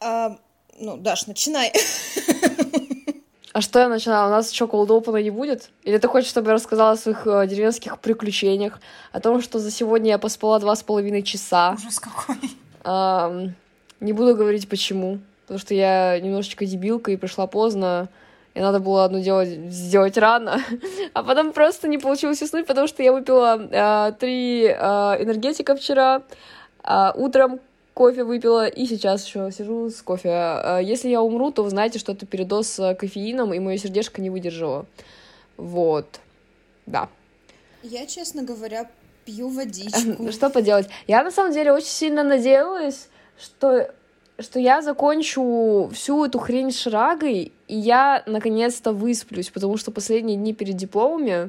А, ну, Даш, начинай. А что я начинала? У нас что, колдопана не будет? Или ты хочешь, чтобы я рассказала о своих э, деревенских приключениях? О том, что за сегодня я поспала два с половиной часа? Ужас какой. А, не буду говорить почему. Потому что я немножечко дебилка и пришла поздно. И надо было одно дело сделать рано. А потом просто не получилось уснуть, потому что я выпила э, три э, энергетика вчера. Э, утром кофе выпила, и сейчас еще сижу с кофе. А, если я умру, то вы знаете, что это передоз кофеином, и мое сердечко не выдержало. Вот. Да. Я, честно говоря, пью водичку. Что поделать? Я, на самом деле, очень сильно надеялась, что что я закончу всю эту хрень с шрагой, и я наконец-то высплюсь, потому что последние дни перед дипломами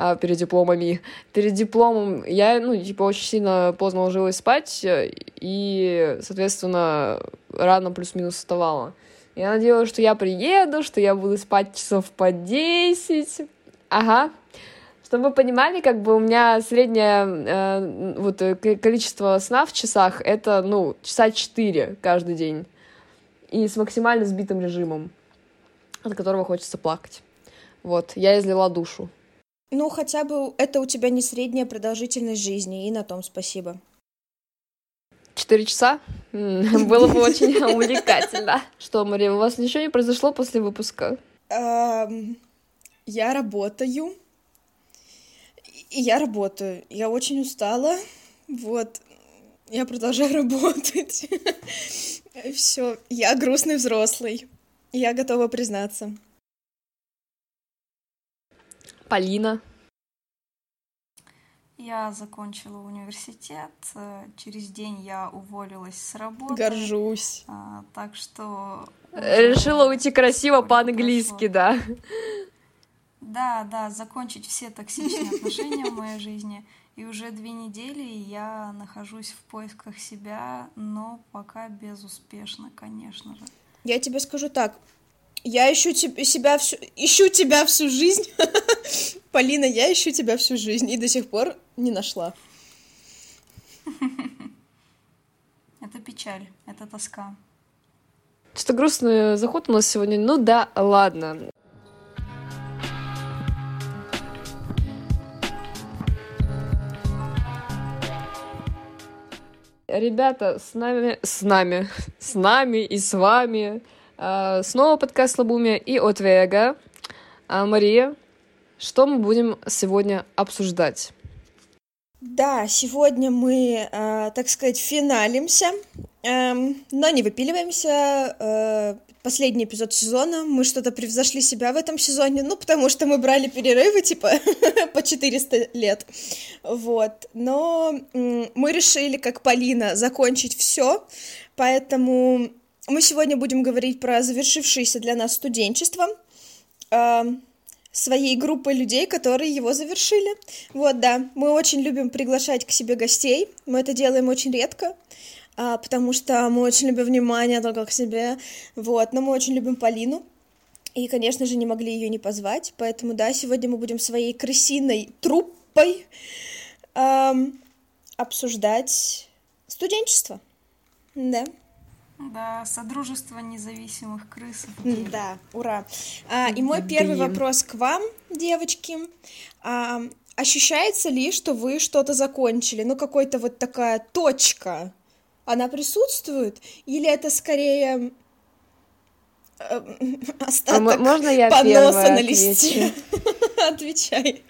а, перед дипломами. Перед дипломом я, ну, типа, очень сильно поздно ложилась спать, и, соответственно, рано плюс-минус вставала. Я надеялась, что я приеду, что я буду спать часов по 10. Ага. Чтобы вы понимали, как бы у меня среднее э, вот, количество сна в часах — это, ну, часа 4 каждый день. И с максимально сбитым режимом, от которого хочется плакать. Вот, я излила душу. Ну, хотя бы это у тебя не средняя продолжительность жизни, и на том спасибо. Четыре часа? Было бы очень увлекательно. Что, Мария, у вас ничего не произошло после выпуска? Я работаю. И я работаю. Я очень устала. Вот. Я продолжаю работать. Все. Я грустный взрослый. Я готова признаться. Полина. Я закончила университет. Через день я уволилась с работы. Горжусь. А, так что... Решила уйти красиво по-английски, да. Да, да, закончить все токсичные отношения в моей жизни. И уже две недели я нахожусь в поисках себя, но пока безуспешно, конечно же. Я тебе скажу так, я ищу себя всю... ищу тебя всю жизнь. Полина, я ищу тебя всю жизнь и до сих пор не нашла. Это печаль, это тоска. Что-то грустный заход у нас сегодня. Ну да, ладно. Ребята, с нами, с нами, с нами и с вами снова подкаст Слабумия и от Вега. А, Мария, что мы будем сегодня обсуждать? Да, сегодня мы, э, так сказать, финалимся, э, но не выпиливаемся. Э, последний эпизод сезона, мы что-то превзошли себя в этом сезоне, ну, потому что мы брали перерывы, типа, по 400 лет, вот. Но э, мы решили, как Полина, закончить все, поэтому мы сегодня будем говорить про завершившееся для нас студенчество, э, своей группой людей, которые его завершили. Вот, да, мы очень любим приглашать к себе гостей, мы это делаем очень редко, э, потому что мы очень любим внимание только к себе, вот, но мы очень любим Полину, и, конечно же, не могли ее не позвать, поэтому, да, сегодня мы будем своей крысиной труппой э, обсуждать студенчество, да. Да, Содружество независимых крыс. Да, ура. А, и мой первый Блин. вопрос к вам, девочки. А, ощущается ли, что вы что-то закончили? Ну, какой-то вот такая точка, она присутствует? Или это скорее э, остаток а можно я поноса на листе? Отвечай.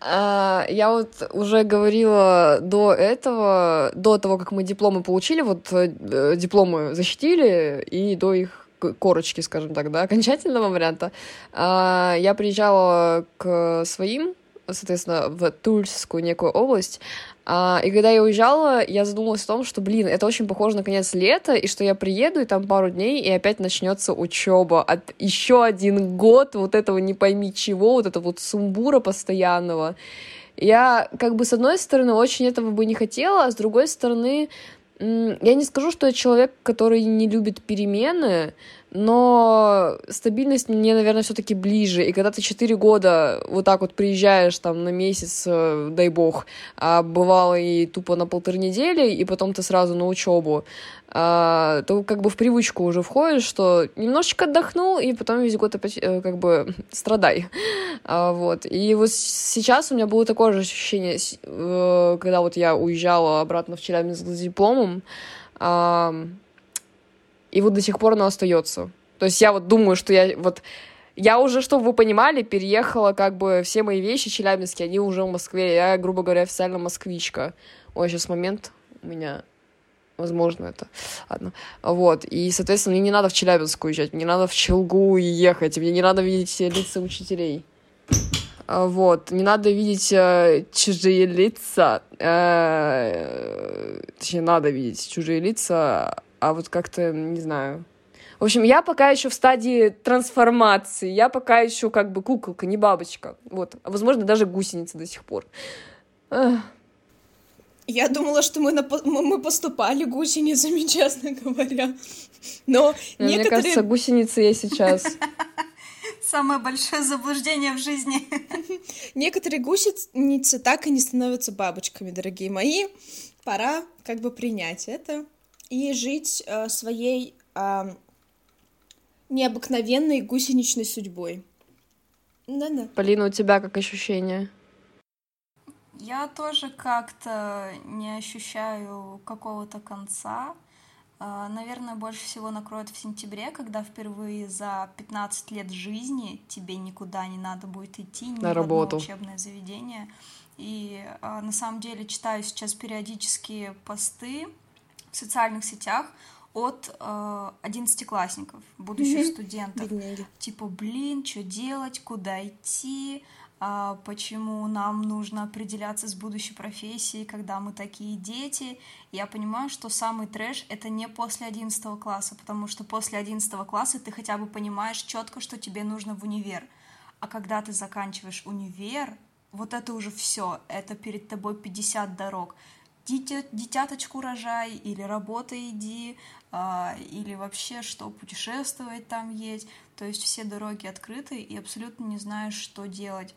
А, я вот уже говорила до этого, до того, как мы дипломы получили, вот э, дипломы защитили, и до их корочки, скажем так, да, окончательного варианта, а, я приезжала к своим, соответственно, в Тульскую некую область, а, и когда я уезжала, я задумалась о том, что, блин, это очень похоже на конец лета, и что я приеду, и там пару дней, и опять начнется учеба. От еще один год вот этого не пойми чего, вот этого вот сумбура постоянного. Я, как бы, с одной стороны, очень этого бы не хотела, а с другой стороны, я не скажу, что я человек, который не любит перемены, но стабильность мне, наверное, все-таки ближе. И когда ты четыре года вот так вот приезжаешь там на месяц, э, дай бог, а бывало и тупо на полторы недели, и потом ты сразу на учебу, а, то как бы в привычку уже входишь, что немножечко отдохнул, и потом весь год опять э, как бы страдай. А, вот. И вот сейчас у меня было такое же ощущение, э, когда вот я уезжала обратно в Челябинск с дипломом, а, и вот до сих пор оно остается. То есть я вот думаю, что я вот я уже, чтобы вы понимали, переехала как бы все мои вещи челябинские, они уже в Москве. Я, грубо говоря, официально москвичка. Ой, сейчас момент у меня возможно, это. Ладно. Вот. И, соответственно, мне не надо в Челябинск уезжать, мне надо в Челгу ехать, мне не надо видеть лица учителей. А, вот. Не надо видеть э, чужие лица. Э, точнее, надо видеть чужие лица, а вот как-то, не знаю, в общем, я пока еще в стадии трансформации. Я пока еще как бы куколка, не бабочка. Вот. А возможно, даже гусеница до сих пор. Я думала, что мы, на, мы поступали гусеницами, честно говоря. Но Но некоторые... Мне кажется, гусеницы я сейчас. Самое большое заблуждение в жизни. Некоторые гусеницы так и не становятся бабочками, дорогие мои. Пора как бы принять это и жить э, своей э, необыкновенной гусеничной судьбой. Да-да. Полина, у тебя как ощущение? Я тоже как-то не ощущаю какого-то конца. А, наверное, больше всего накроет в сентябре, когда впервые за 15 лет жизни тебе никуда не надо будет идти, ни на работу. в учебное заведение. И а, на самом деле читаю сейчас периодические посты в социальных сетях от э, одиннадцатиклассников, будущих mm-hmm. студентов. Бедняги. Типа, блин, что делать, куда идти, э, почему нам нужно определяться с будущей профессией, когда мы такие дети. Я понимаю, что самый трэш — это не после одиннадцатого класса, потому что после одиннадцатого класса ты хотя бы понимаешь четко, что тебе нужно в универ. А когда ты заканчиваешь универ, вот это уже все, это перед тобой 50 дорог дитя, дитяточку рожай, или работа иди, а, или вообще что путешествовать там есть. То есть все дороги открыты и абсолютно не знаешь, что делать.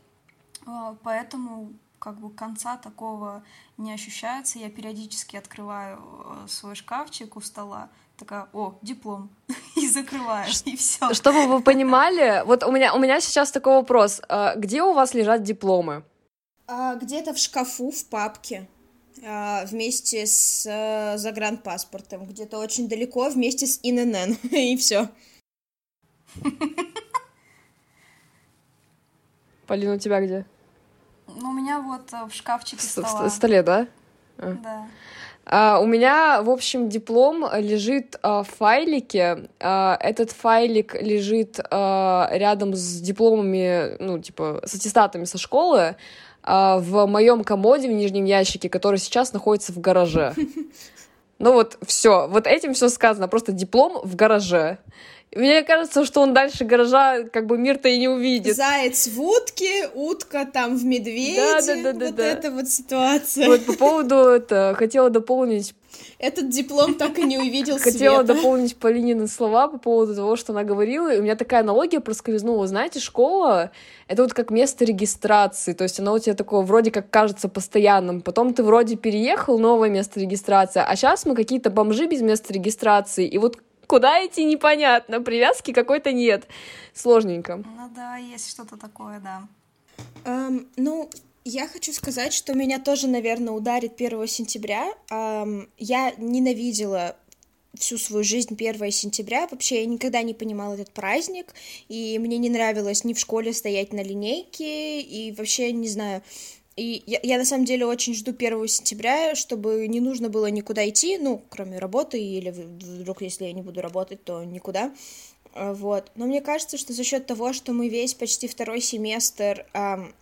А, поэтому как бы конца такого не ощущается. Я периодически открываю э, свой шкафчик у стола, такая, о, диплом, и закрываю, и все. Чтобы вы понимали, вот у меня, у меня сейчас такой вопрос. А, где у вас лежат дипломы? А, где-то в шкафу, в папке. А, вместе с э, загранпаспортом, где-то очень далеко, вместе с ИНН, и все. Полина, у тебя где? Ну, у меня вот э, в шкафчике стола. В столе, да? А. Да. А, у меня, в общем, диплом лежит в файлике. Этот файлик лежит рядом с дипломами, ну, типа, с аттестатами со школы. А, в моем комоде в нижнем ящике, который сейчас находится в гараже. Ну вот все, вот этим все сказано, просто диплом в гараже. Мне кажется, что он дальше гаража как бы мир-то и не увидит. Заяц в утке, утка там в медведе. Да, да, да, да. Вот да. эта вот ситуация. Вот по поводу это хотела дополнить этот диплом так и не увидел Хотела света. дополнить Полинины слова по поводу того, что она говорила, и у меня такая аналогия проскользнула. Знаете, школа — это вот как место регистрации, то есть оно у тебя такое вроде как кажется постоянным, потом ты вроде переехал, новое место регистрации, а сейчас мы какие-то бомжи без места регистрации, и вот куда идти непонятно, привязки какой-то нет. Сложненько. Ну да, есть что-то такое, да. Um, ну, я хочу сказать, что меня тоже, наверное, ударит 1 сентября. Я ненавидела всю свою жизнь 1 сентября. Вообще я никогда не понимала этот праздник, и мне не нравилось ни в школе стоять на линейке, и вообще, не знаю, и я, я на самом деле очень жду 1 сентября, чтобы не нужно было никуда идти, ну, кроме работы, или вдруг, если я не буду работать, то никуда. А, вот. Но мне кажется, что за счет того, что мы весь почти второй семестр эм,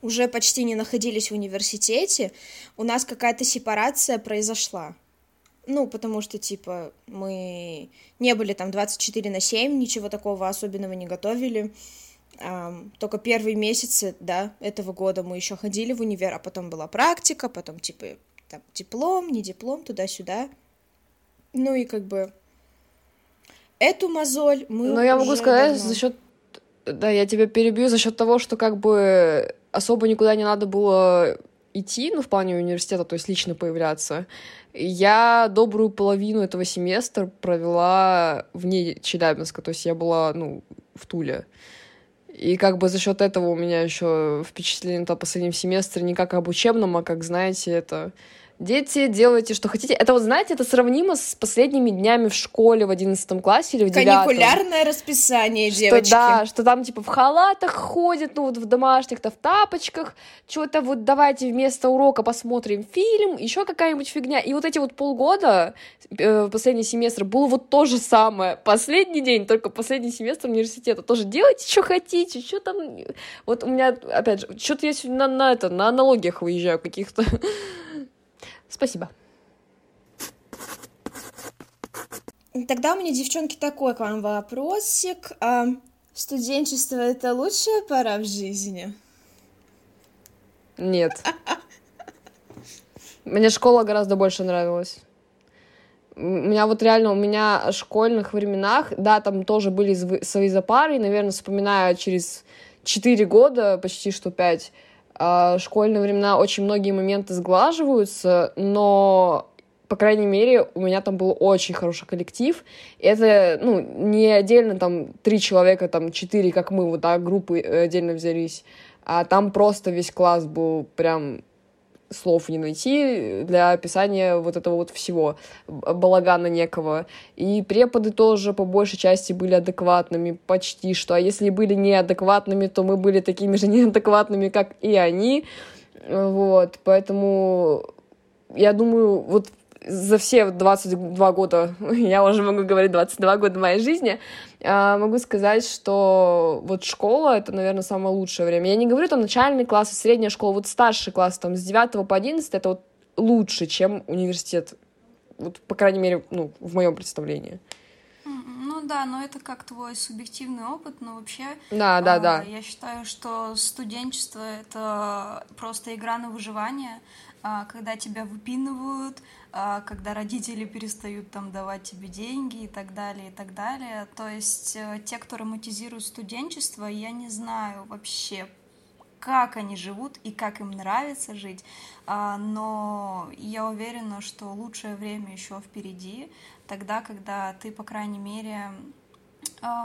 уже почти не находились в университете, у нас какая-то сепарация произошла. Ну, потому что, типа, мы не были там 24 на 7, ничего такого особенного не готовили. Только первые месяцы, да, этого года мы еще ходили в универ, а потом была практика, потом, типа, там, диплом, не диплом, туда-сюда. Ну и как бы эту мозоль мы Но я могу сказать давно... за счет да, я тебя перебью за счет того, что как бы особо никуда не надо было идти, ну, в плане университета, то есть лично появляться, я добрую половину этого семестра провела вне Челябинска, то есть я была, ну, в Туле. И как бы за счет этого у меня еще впечатление о последнем семестре не как об учебном, а как, знаете, это Дети, делайте, что хотите. Это вот, знаете, это сравнимо с последними днями в школе в одиннадцатом классе или в девятом. Каникулярное расписание, что, девочки. Да, что там типа в халатах ходят, ну вот в домашних-то в тапочках, что-то вот давайте вместо урока посмотрим фильм, еще какая-нибудь фигня. И вот эти вот полгода, э, последний семестр, было вот то же самое. Последний день, только последний семестр университета. Тоже делайте, что хотите, что там... Вот у меня, опять же, что-то я сегодня на, на, это, на аналогиях выезжаю каких-то. Спасибо. Тогда у меня, девчонки, такой к вам вопросик. А студенчество — это лучшая пора в жизни? Нет. Мне школа гораздо больше нравилась. У меня вот реально, у меня в школьных временах, да, там тоже были свои запары, и, наверное, вспоминаю через 4 года, почти что 5, а, школьные времена очень многие моменты сглаживаются, но по крайней мере, у меня там был очень хороший коллектив. Это, ну, не отдельно там три человека, там четыре, как мы, вот, да, группы э, отдельно взялись, а там просто весь класс был прям слов не найти для описания вот этого вот всего, балагана некого. И преподы тоже по большей части были адекватными, почти что. А если были неадекватными, то мы были такими же неадекватными, как и они. Вот, поэтому я думаю, вот за все 22 года, я уже могу говорить 22 года моей жизни, а, могу сказать, что вот школа — это, наверное, самое лучшее время. Я не говорю там начальный класс, средняя школа, вот старший класс, там, с 9 по 11 — это вот лучше, чем университет. Вот, по крайней мере, ну, в моем представлении. Ну да, но это как твой субъективный опыт, но вообще... Да, да, э, да. Я считаю, что студенчество — это просто игра на выживание, а, когда тебя выпинывают, когда родители перестают там давать тебе деньги и так далее, и так далее. То есть э, те, кто романтизирует студенчество, я не знаю вообще, как они живут и как им нравится жить, а, но я уверена, что лучшее время еще впереди, тогда, когда ты, по крайней мере,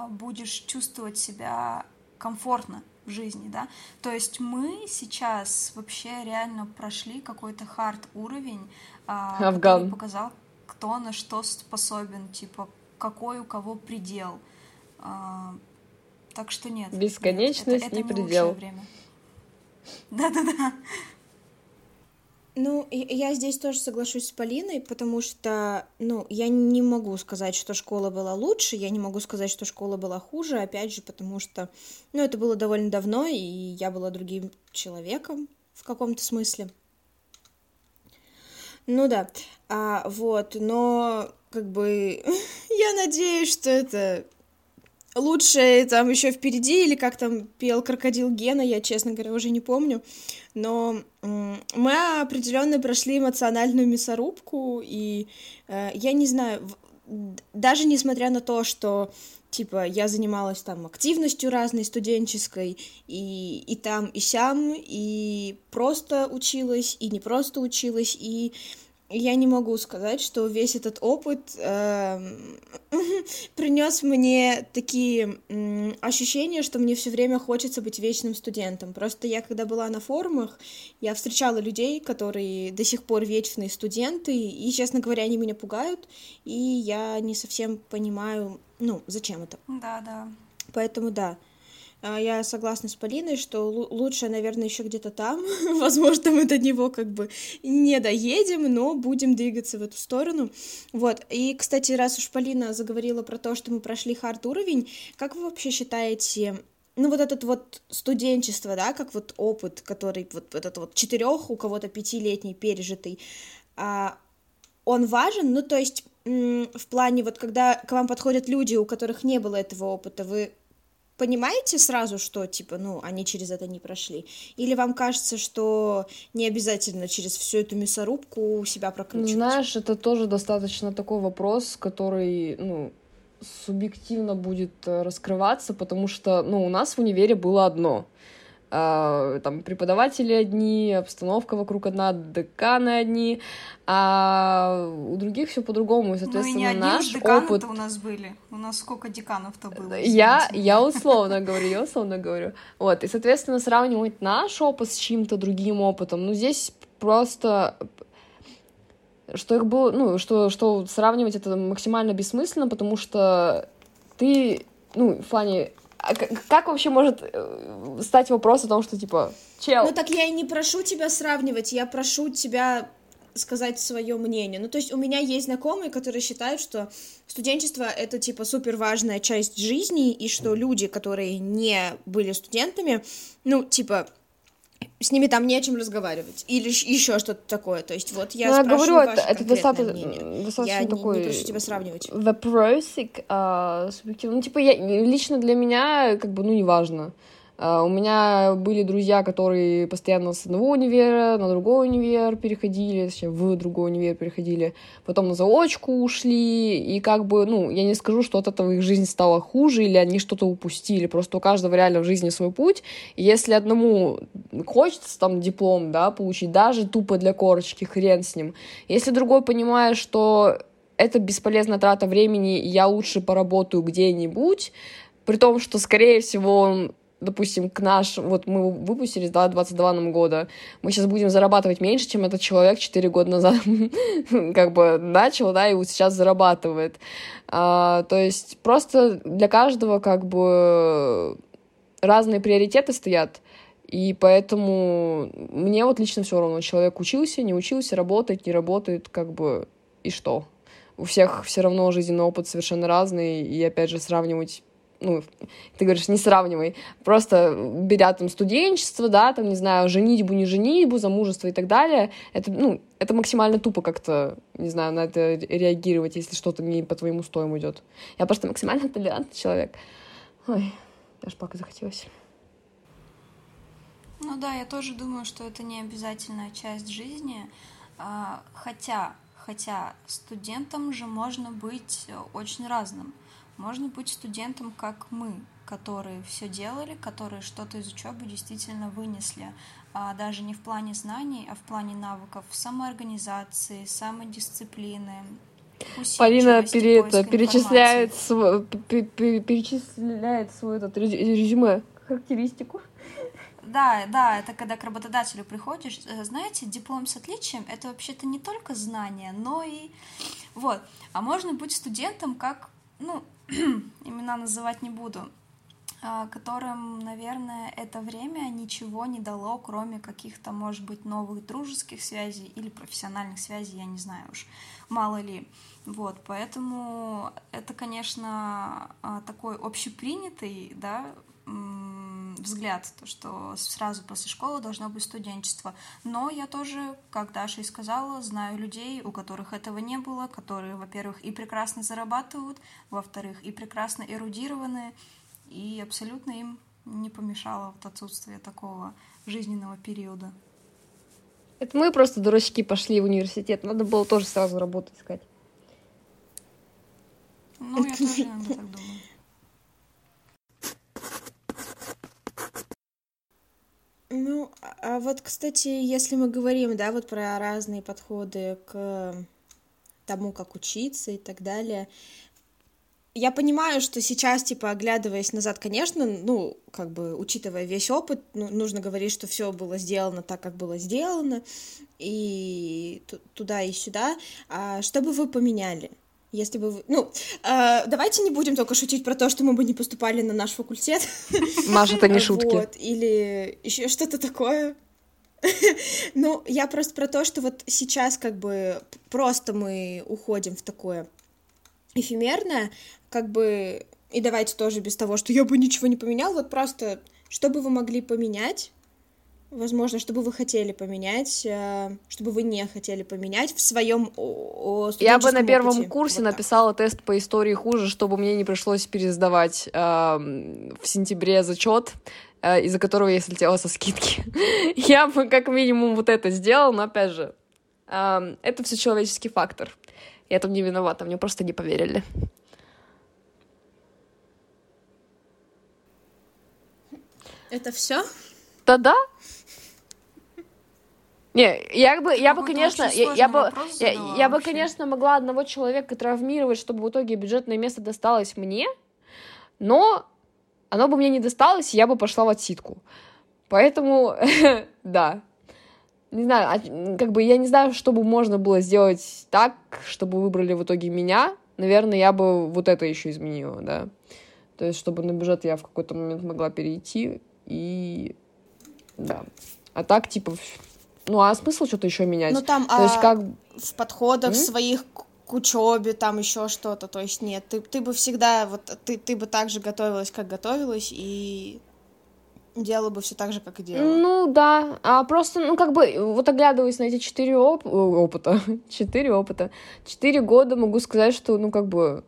будешь чувствовать себя комфортно в жизни, да. То есть мы сейчас вообще реально прошли какой-то хард уровень, а, который показал, кто на что способен, типа какой у кого предел. А, так что нет. Бесконечность нет, это, это не предел. Да-да-да. Ну, я здесь тоже соглашусь с Полиной, потому что, ну, я не могу сказать, что школа была лучше, я не могу сказать, что школа была хуже, опять же, потому что, ну, это было довольно давно, и я была другим человеком в каком-то смысле. Ну да, а, вот, но как бы я надеюсь, что это лучшее там еще впереди, или как там пел крокодил Гена, я, честно говоря, уже не помню. Но мы определенно прошли эмоциональную мясорубку, и э, я не знаю, даже несмотря на то, что типа я занималась там активностью разной студенческой и и там и сям и просто училась и не просто училась и я не могу сказать, что весь этот опыт э, принес мне такие э, ощущения, что мне все время хочется быть вечным студентом. Просто я, когда была на форумах, я встречала людей, которые до сих пор вечные студенты, и, честно говоря, они меня пугают, и я не совсем понимаю, ну, зачем это. Да, да. Поэтому да. А, я согласна с Полиной, что лучше, наверное, еще где-то там. Возможно, мы до него как бы не доедем, но будем двигаться в эту сторону. Вот. И, кстати, раз уж Полина заговорила про то, что мы прошли хард уровень, как вы вообще считаете, ну, вот этот вот студенчество, да, как вот опыт, который вот этот вот четырех, у кого-то пятилетний пережитый, а, он важен, ну, то есть в плане вот когда к вам подходят люди, у которых не было этого опыта, вы понимаете сразу, что, типа, ну, они через это не прошли? Или вам кажется, что не обязательно через всю эту мясорубку себя прокручивать? Знаешь, это тоже достаточно такой вопрос, который, ну, субъективно будет э, раскрываться, потому что, ну, у нас в универе было одно. Э, там преподаватели одни, обстановка вокруг одна, деканы одни, а у других все по-другому, и, соответственно, ну, и не наш опыт... у нас были, у нас сколько деканов-то было? Я, я условно говорю, я условно говорю, вот, и, соответственно, сравнивать наш опыт с чьим-то другим опытом, ну, здесь просто что их было, ну, что, что сравнивать это максимально бессмысленно, потому что ты, ну, в плане, а как вообще может э, стать вопрос о том, что, типа, чел... Ну, так я и не прошу тебя сравнивать, я прошу тебя сказать свое мнение. Ну, то есть у меня есть знакомые, которые считают, что студенчество — это, типа, супер важная часть жизни, и что люди, которые не были студентами, ну, типа, с ними там не о чем разговаривать. Или еще что-то такое. То есть вот я ну, спрашиваю говорю, это, это достаточно, мнение. достаточно я такой... не, не прошу тебя сравнивать. Вопросик, а, субъективно. Ну, типа, я, лично для меня, как бы, ну, неважно. А, у меня были друзья, которые постоянно с одного универа на другой универ переходили, точнее, в другой универ переходили, потом на заочку ушли, и как бы, ну, я не скажу, что от этого их жизнь стала хуже, или они что-то упустили, просто у каждого реально в жизни свой путь, и если одному хочется там диплом, да, получить, даже тупо для корочки, хрен с ним, если другой понимает, что это бесполезная трата времени, я лучше поработаю где-нибудь, при том, что, скорее всего, он допустим, к наш, вот мы выпустились, да, 22 нам года, мы сейчас будем зарабатывать меньше, чем этот человек 4 года назад как бы начал, да, и вот сейчас зарабатывает. А, то есть просто для каждого как бы разные приоритеты стоят, и поэтому мне вот лично все равно, человек учился, не учился, работает, не работает, как бы, и что? У всех все равно жизненный опыт совершенно разный, и опять же сравнивать ну, ты говоришь, не сравнивай, просто беря там студенчество, да, там, не знаю, женитьбу, не женитьбу, замужество и так далее, это, ну, это максимально тупо как-то, не знаю, на это реагировать, если что-то не по твоему стоим идет. Я просто максимально толерантный человек. Ой, даже плакать захотелось. Ну да, я тоже думаю, что это не обязательная часть жизни, а, хотя, хотя студентом же можно быть очень разным. Можно быть студентом, как мы, которые все делали, которые что-то из учебы действительно вынесли, а даже не в плане знаний, а в плане навыков самоорганизации, самодисциплины. Полина пере, это, перечисляет, свой, перечисляет свой этот резюме, характеристику. Да, да, это когда к работодателю приходишь, э, знаете, диплом с отличием — это вообще-то не только знания, но и вот. А можно быть студентом как, ну, имена называть не буду, а, которым, наверное, это время ничего не дало, кроме каких-то, может быть, новых дружеских связей или профессиональных связей, я не знаю уж, мало ли. Вот, поэтому это, конечно, а, такой общепринятый, да, взгляд, то, что сразу после школы должно быть студенчество. Но я тоже, как Даша и сказала, знаю людей, у которых этого не было, которые, во-первых, и прекрасно зарабатывают, во-вторых, и прекрасно эрудированы, и абсолютно им не помешало вот отсутствие такого жизненного периода. Это мы просто дурачки пошли в университет. Надо было тоже сразу работу искать. Ну, я тоже так думаю. Ну, а вот, кстати, если мы говорим, да, вот про разные подходы к тому, как учиться и так далее, я понимаю, что сейчас, типа, оглядываясь назад, конечно, ну, как бы, учитывая весь опыт, ну, нужно говорить, что все было сделано так, как было сделано, и туда и сюда. А что бы вы поменяли? Если бы вы... Ну, э, давайте не будем только шутить про то, что мы бы не поступали на наш факультет. Маша, это не шутки. Вот, или еще что-то такое. Ну, я просто про то, что вот сейчас как бы просто мы уходим в такое эфемерное, как бы, и давайте тоже без того, что я бы ничего не поменял, вот просто, что бы вы могли поменять, возможно, что бы вы хотели поменять, э, что бы вы не хотели поменять в своем Я бы на первом опыте. курсе вот написала тест по истории хуже, чтобы мне не пришлось пересдавать э, в сентябре зачет, э, из-за которого я слетела со скидки. я бы как минимум вот это сделала, но опять же, э, это все человеческий фактор. Я там не виновата, мне просто не поверили. Это все? тогда не, я бы, я бы, конечно, я, я бы, я, я бы, конечно, могла одного человека травмировать, чтобы в итоге бюджетное место досталось мне, но оно бы мне не досталось, и я бы пошла в отсидку. Поэтому, да. Не знаю, а, как бы я не знаю, что бы можно было сделать так, чтобы выбрали в итоге меня. Наверное, я бы вот это еще изменила, да. То есть, чтобы на бюджет я в какой-то момент могла перейти, и да. А так, типа, ну, а смысл что-то еще менять? Ну, там, То а есть, как... в подходах mm? своих к учебе, там еще что-то, то есть нет, ты, ты бы всегда, вот, ты, ты бы так же готовилась, как готовилась, и делала бы все так же, как и делала. Ну, да, а просто, ну, как бы, вот оглядываясь на эти четыре оп- опыта, четыре опыта, четыре года могу сказать, что, ну, как бы,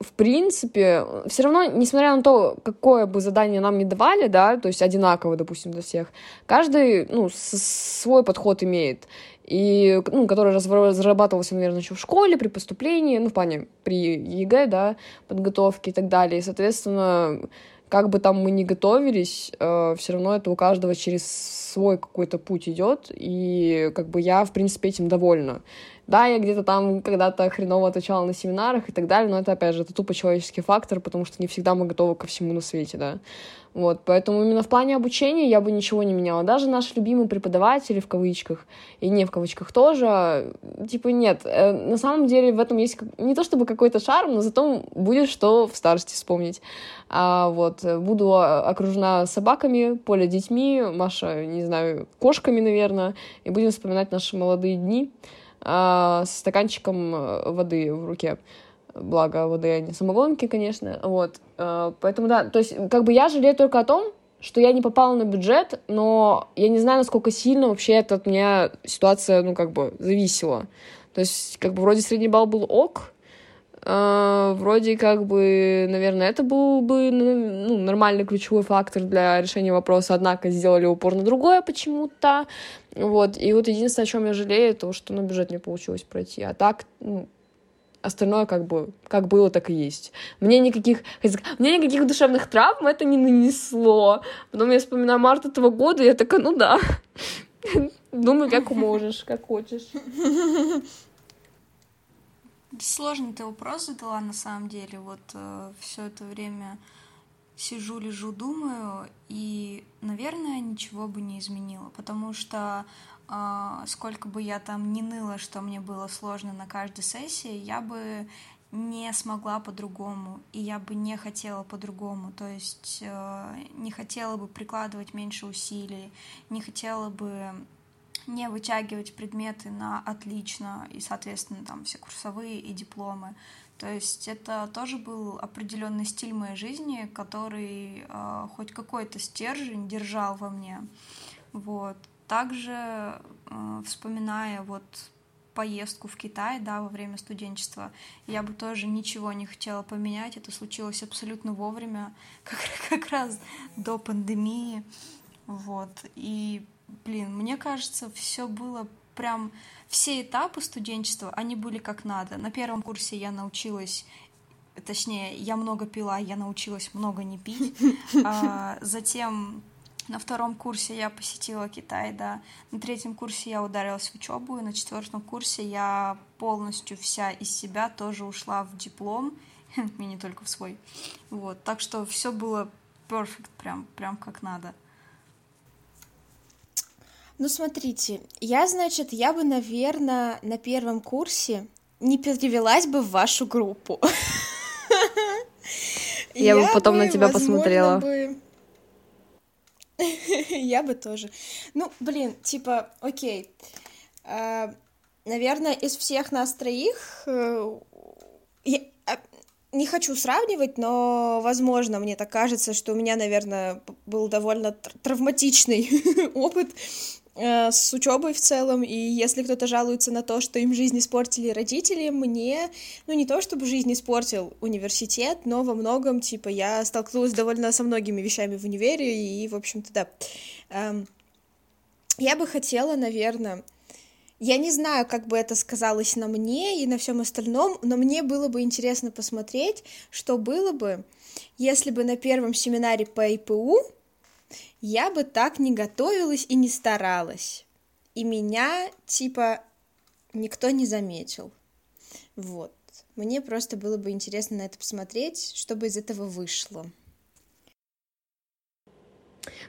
в принципе, все равно, несмотря на то, какое бы задание нам не давали, да, то есть одинаково, допустим, для всех, каждый, ну, свой подход имеет, и, ну, который разрабатывался, наверное, еще в школе, при поступлении, ну, в плане при ЕГЭ, да, подготовке и так далее, и, соответственно, как бы там мы ни готовились, э, все равно это у каждого через свой какой-то путь идет, и как бы я, в принципе, этим довольна. Да, я где-то там когда-то хреново отвечала на семинарах и так далее, но это, опять же, это тупо человеческий фактор, потому что не всегда мы готовы ко всему на свете, да. Вот, поэтому именно в плане обучения я бы ничего не меняла. Даже наши любимые преподаватели, в кавычках, и не в кавычках тоже, типа, нет. Э, на самом деле в этом есть не то чтобы какой-то шарм, но зато будет что в старости вспомнить. А, вот, буду окружена собаками, Поля детьми, Маша, не знаю, кошками, наверное, и будем вспоминать наши молодые дни а, с стаканчиком э, воды в руке. Благо, воды, а не самогонки, конечно. Вот. А, поэтому, да, то есть, как бы я жалею только о том, что я не попала на бюджет, но я не знаю, насколько сильно вообще это от меня ситуация, ну, как бы, зависела. То есть, как бы, вроде средний балл был ок, вроде как бы, наверное, это был бы ну, нормальный ключевой фактор для решения вопроса, однако сделали упор на другое почему-то. Вот. И вот единственное, о чем я жалею, то, что на бюджет не получилось пройти. А так, ну, остальное как бы как было, так и есть. Мне никаких, мне никаких душевных травм это не нанесло. Потом я вспоминаю март этого года, и я такая, ну да. Думай, как можешь, как хочешь. Сложный ты вопрос задала на самом деле. Вот э, все это время сижу, лежу, думаю, и, наверное, ничего бы не изменила, потому что э, сколько бы я там не ныла, что мне было сложно на каждой сессии, я бы не смогла по-другому, и я бы не хотела по-другому, то есть э, не хотела бы прикладывать меньше усилий, не хотела бы не вытягивать предметы на отлично и, соответственно, там все курсовые и дипломы. То есть это тоже был определенный стиль моей жизни, который э, хоть какой-то стержень держал во мне. Вот. Также э, вспоминая вот поездку в Китай, да, во время студенчества, я бы тоже ничего не хотела поменять. Это случилось абсолютно вовремя, как, как раз до пандемии. Вот. И блин, мне кажется, все было прям... Все этапы студенчества, они были как надо. На первом курсе я научилась точнее, я много пила, я научилась много не пить. А, затем на втором курсе я посетила Китай, да. На третьем курсе я ударилась в учебу, и на четвертом курсе я полностью вся из себя тоже ушла в диплом, и не только в свой. Вот, так что все было перфект, прям, прям как надо. Ну, смотрите, я, значит, я бы, наверное, на первом курсе не перевелась бы в вашу группу. Я бы потом на тебя посмотрела. Я бы тоже. Ну, блин, типа, окей. А, наверное, из всех нас троих э, а, не хочу сравнивать, но, возможно, мне так кажется, что у меня, наверное, был довольно травматичный опыт с учебой в целом, и если кто-то жалуется на то, что им жизнь испортили родители, мне, ну, не то чтобы жизнь испортил университет, но во многом, типа, я столкнулась довольно со многими вещами в универе, и, в общем-то, да. Эм, я бы хотела, наверное, я не знаю, как бы это сказалось на мне и на всем остальном, но мне было бы интересно посмотреть, что было бы, если бы на первом семинаре по ИПУ я бы так не готовилась и не старалась. И меня, типа, никто не заметил. Вот. Мне просто было бы интересно на это посмотреть, что бы из этого вышло.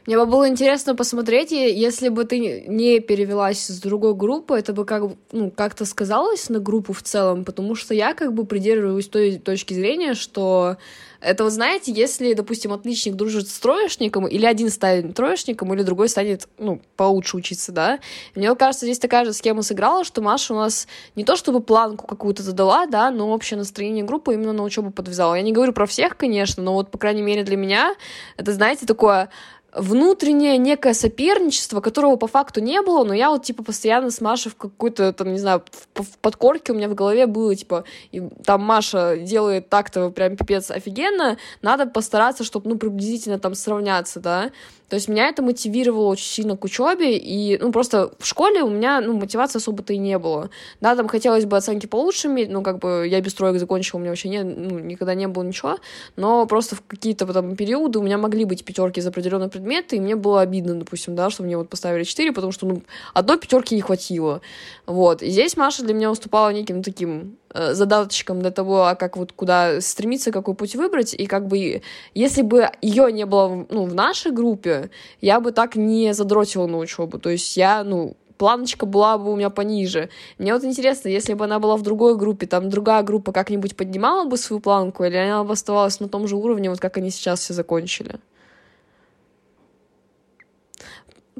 Мне бы было интересно посмотреть, если бы ты не перевелась с другой группы, это бы как, ну, как-то сказалось на группу в целом, потому что я как бы придерживаюсь той точки зрения, что это вот знаете, если, допустим, отличник дружит с троечником, или один станет троечником, или другой станет, ну, получше учиться, да. Мне кажется, здесь такая же схема сыграла, что Маша у нас не то чтобы планку какую-то задала, да, но общее настроение группы именно на учебу подвязала. Я не говорю про всех, конечно, но вот, по крайней мере, для меня это, знаете, такое внутреннее некое соперничество, которого по факту не было, но я вот, типа, постоянно с Машей в какой-то, там, не знаю, в, в подкорке у меня в голове было, типа, и, там Маша делает так-то прям пипец офигенно, надо постараться, чтобы, ну, приблизительно там сравняться, да, то есть меня это мотивировало очень сильно к учебе, и, ну, просто в школе у меня, ну, мотивации особо-то и не было. Да, там хотелось бы оценки получше иметь, ну, как бы я без троек закончила, у меня вообще не, ну, никогда не было ничего, но просто в какие-то там периоды у меня могли быть пятерки за определенные предметы, и мне было обидно, допустим, да, что мне вот поставили 4, потому что, ну, одной пятерки не хватило. Вот. И здесь Маша для меня выступала неким таким Э, задаточком для того, а как вот куда стремиться, какой путь выбрать, и как бы если бы ее не было ну, в нашей группе, я бы так не задротила на учебу, то есть я, ну, планочка была бы у меня пониже. Мне вот интересно, если бы она была в другой группе, там другая группа как-нибудь поднимала бы свою планку, или она бы оставалась на том же уровне, вот как они сейчас все закончили?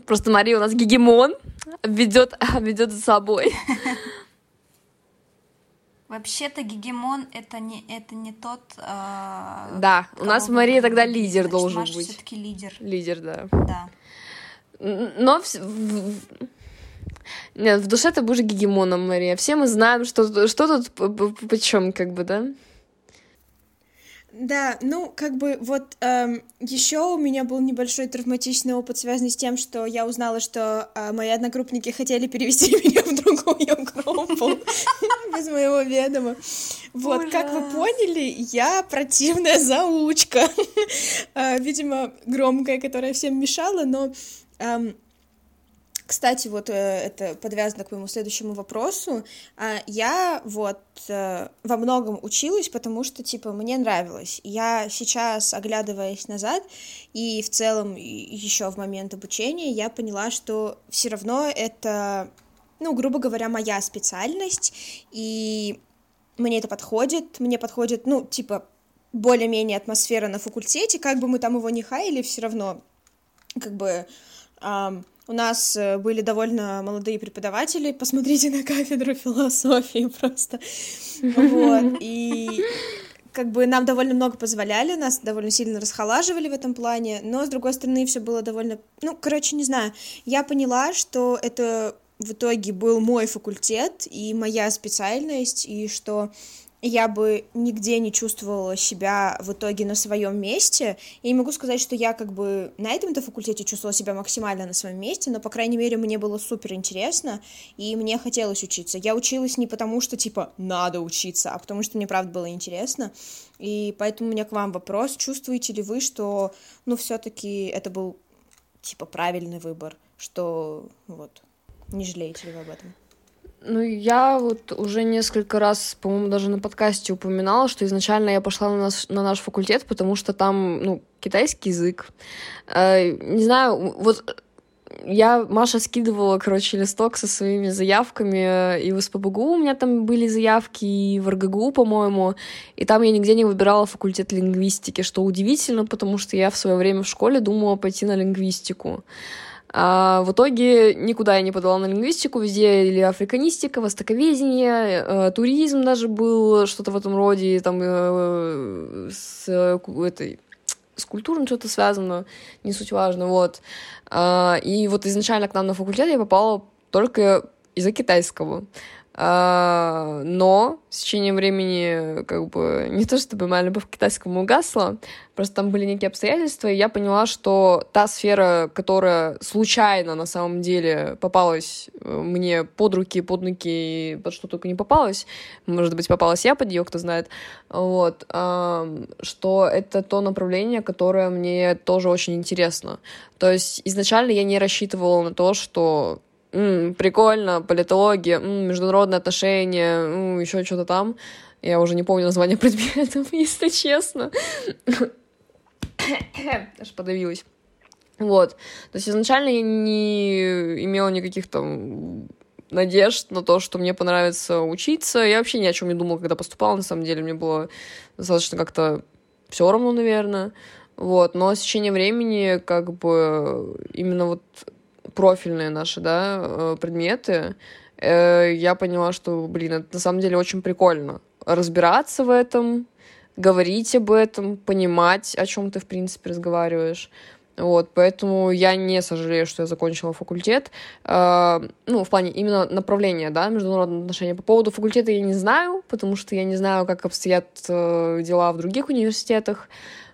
Просто Мария у нас гегемон, ведет, ведет за собой. Вообще-то гегемон это не это не тот. Э, да, у нас Мария тогда лидер Значит, должен Маша быть. Все-таки лидер. Лидер, да. Да. Но в, в, нет, в душе ты будешь гегемоном, Мария. Все мы знаем, что, что тут почем, как бы, да? Да, ну, как бы вот эм, еще у меня был небольшой травматичный опыт, связанный с тем, что я узнала, что э, мои одногруппники хотели перевести меня в другую группу без моего ведома. Вот, как вы поняли, я противная заучка. Э, видимо, громкая, которая всем мешала, но эм, кстати, вот э, это подвязано к моему следующему вопросу. Э, я вот э, во многом училась, потому что, типа, мне нравилось. Я сейчас, оглядываясь назад, и в целом еще в момент обучения, я поняла, что все равно это, ну, грубо говоря, моя специальность, и мне это подходит, мне подходит, ну, типа, более-менее атмосфера на факультете, как бы мы там его не хаили, все равно, как бы, эм, у нас э, были довольно молодые преподаватели, посмотрите на кафедру философии просто. Вот, и как бы нам довольно много позволяли, нас довольно сильно расхолаживали в этом плане, но, с другой стороны, все было довольно... Ну, короче, не знаю, я поняла, что это в итоге был мой факультет и моя специальность, и что я бы нигде не чувствовала себя в итоге на своем месте. Я не могу сказать, что я как бы на этом-то факультете чувствовала себя максимально на своем месте, но, по крайней мере, мне было супер интересно, и мне хотелось учиться. Я училась не потому, что, типа, надо учиться, а потому что мне, правда, было интересно. И поэтому у меня к вам вопрос, чувствуете ли вы, что, ну, все таки это был, типа, правильный выбор, что, вот, не жалеете ли вы об этом? Ну, я вот уже несколько раз, по-моему, даже на подкасте упоминала, что изначально я пошла на наш, на наш факультет, потому что там, ну, китайский язык. Э, не знаю, вот я, Маша скидывала, короче, листок со своими заявками, и в СПБГУ у меня там были заявки, и в РГГУ, по-моему, и там я нигде не выбирала факультет лингвистики, что удивительно, потому что я в свое время в школе думала пойти на лингвистику. А в итоге никуда я не подала на лингвистику, везде или африканистика, востоковедение, э, туризм даже был, что-то в этом роде, там э, с этой с культурой что-то связано, не суть важно, вот. А, и вот изначально к нам на факультет я попала только из-за китайского. А, но с течением времени, как бы, не то чтобы моя любовь к китайскому угасла, просто там были некие обстоятельства, и я поняла, что та сфера, которая случайно на самом деле попалась э, мне под руки, под ноги, под что только не попалась, может быть, попалась я под нее, кто знает, вот, что это то направление, которое мне тоже очень интересно. То есть изначально я не рассчитывала на то, что м, прикольно, политология, м, международные отношения, м, еще что-то там. Я уже не помню название предметов, если честно. Аж подавилась. Вот. То есть изначально я не имела никаких там надежд на то, что мне понравится учиться. Я вообще ни о чем не думала, когда поступала, на самом деле. Мне было достаточно как-то все равно, наверное. Вот. Но с течением времени, как бы, именно вот профильные наши, да, э, предметы, э, я поняла, что, блин, это на самом деле очень прикольно разбираться в этом, говорить об этом, понимать, о чем ты, в принципе, разговариваешь. Вот, поэтому я не сожалею, что я закончила факультет. Э, ну, в плане именно направления, да, международные отношения. По поводу факультета я не знаю, потому что я не знаю, как обстоят э, дела в других университетах.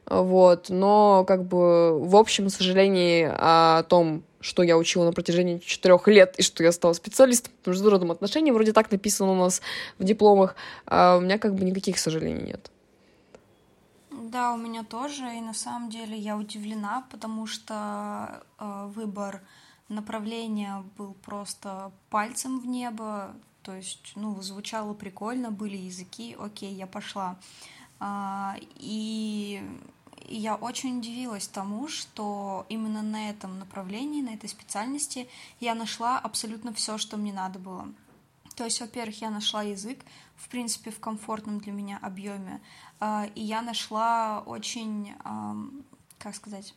Вот, но как бы в общем сожалений о том, что я учила на протяжении четырех лет, и что я стала специалистом по международным отношениям, вроде так написано у нас в дипломах, а у меня как бы никаких сожалений нет. Да, у меня тоже, и на самом деле я удивлена, потому что э, выбор направления был просто пальцем в небо, то есть, ну, звучало прикольно, были языки, окей, я пошла. А, и и я очень удивилась тому, что именно на этом направлении, на этой специальности я нашла абсолютно все, что мне надо было. То есть, во-первых, я нашла язык, в принципе, в комфортном для меня объеме, а, и я нашла очень, как сказать,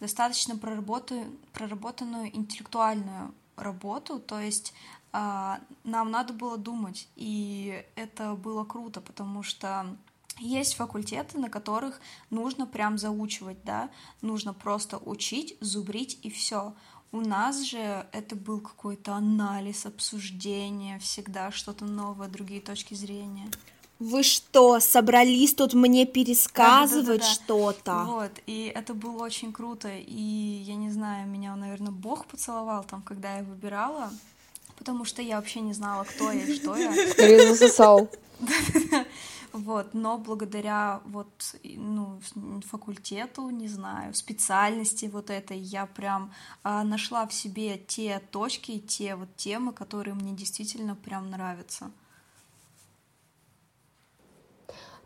достаточно проработанную, проработанную интеллектуальную работу, то есть а, нам надо было думать, и это было круто, потому что есть факультеты, на которых нужно прям заучивать, да, нужно просто учить, зубрить и все. У нас же это был какой-то анализ, обсуждение, всегда что-то новое, другие точки зрения. Вы что, собрались тут мне пересказывать да, да, да, что-то? Вот, и это было очень круто, и я не знаю, меня, наверное, Бог поцеловал там, когда я выбирала, потому что я вообще не знала, кто я и что я. Скорее засосал. Вот, но благодаря вот, ну, факультету, не знаю, специальности вот этой, я прям а, нашла в себе те точки, те вот темы, которые мне действительно прям нравятся.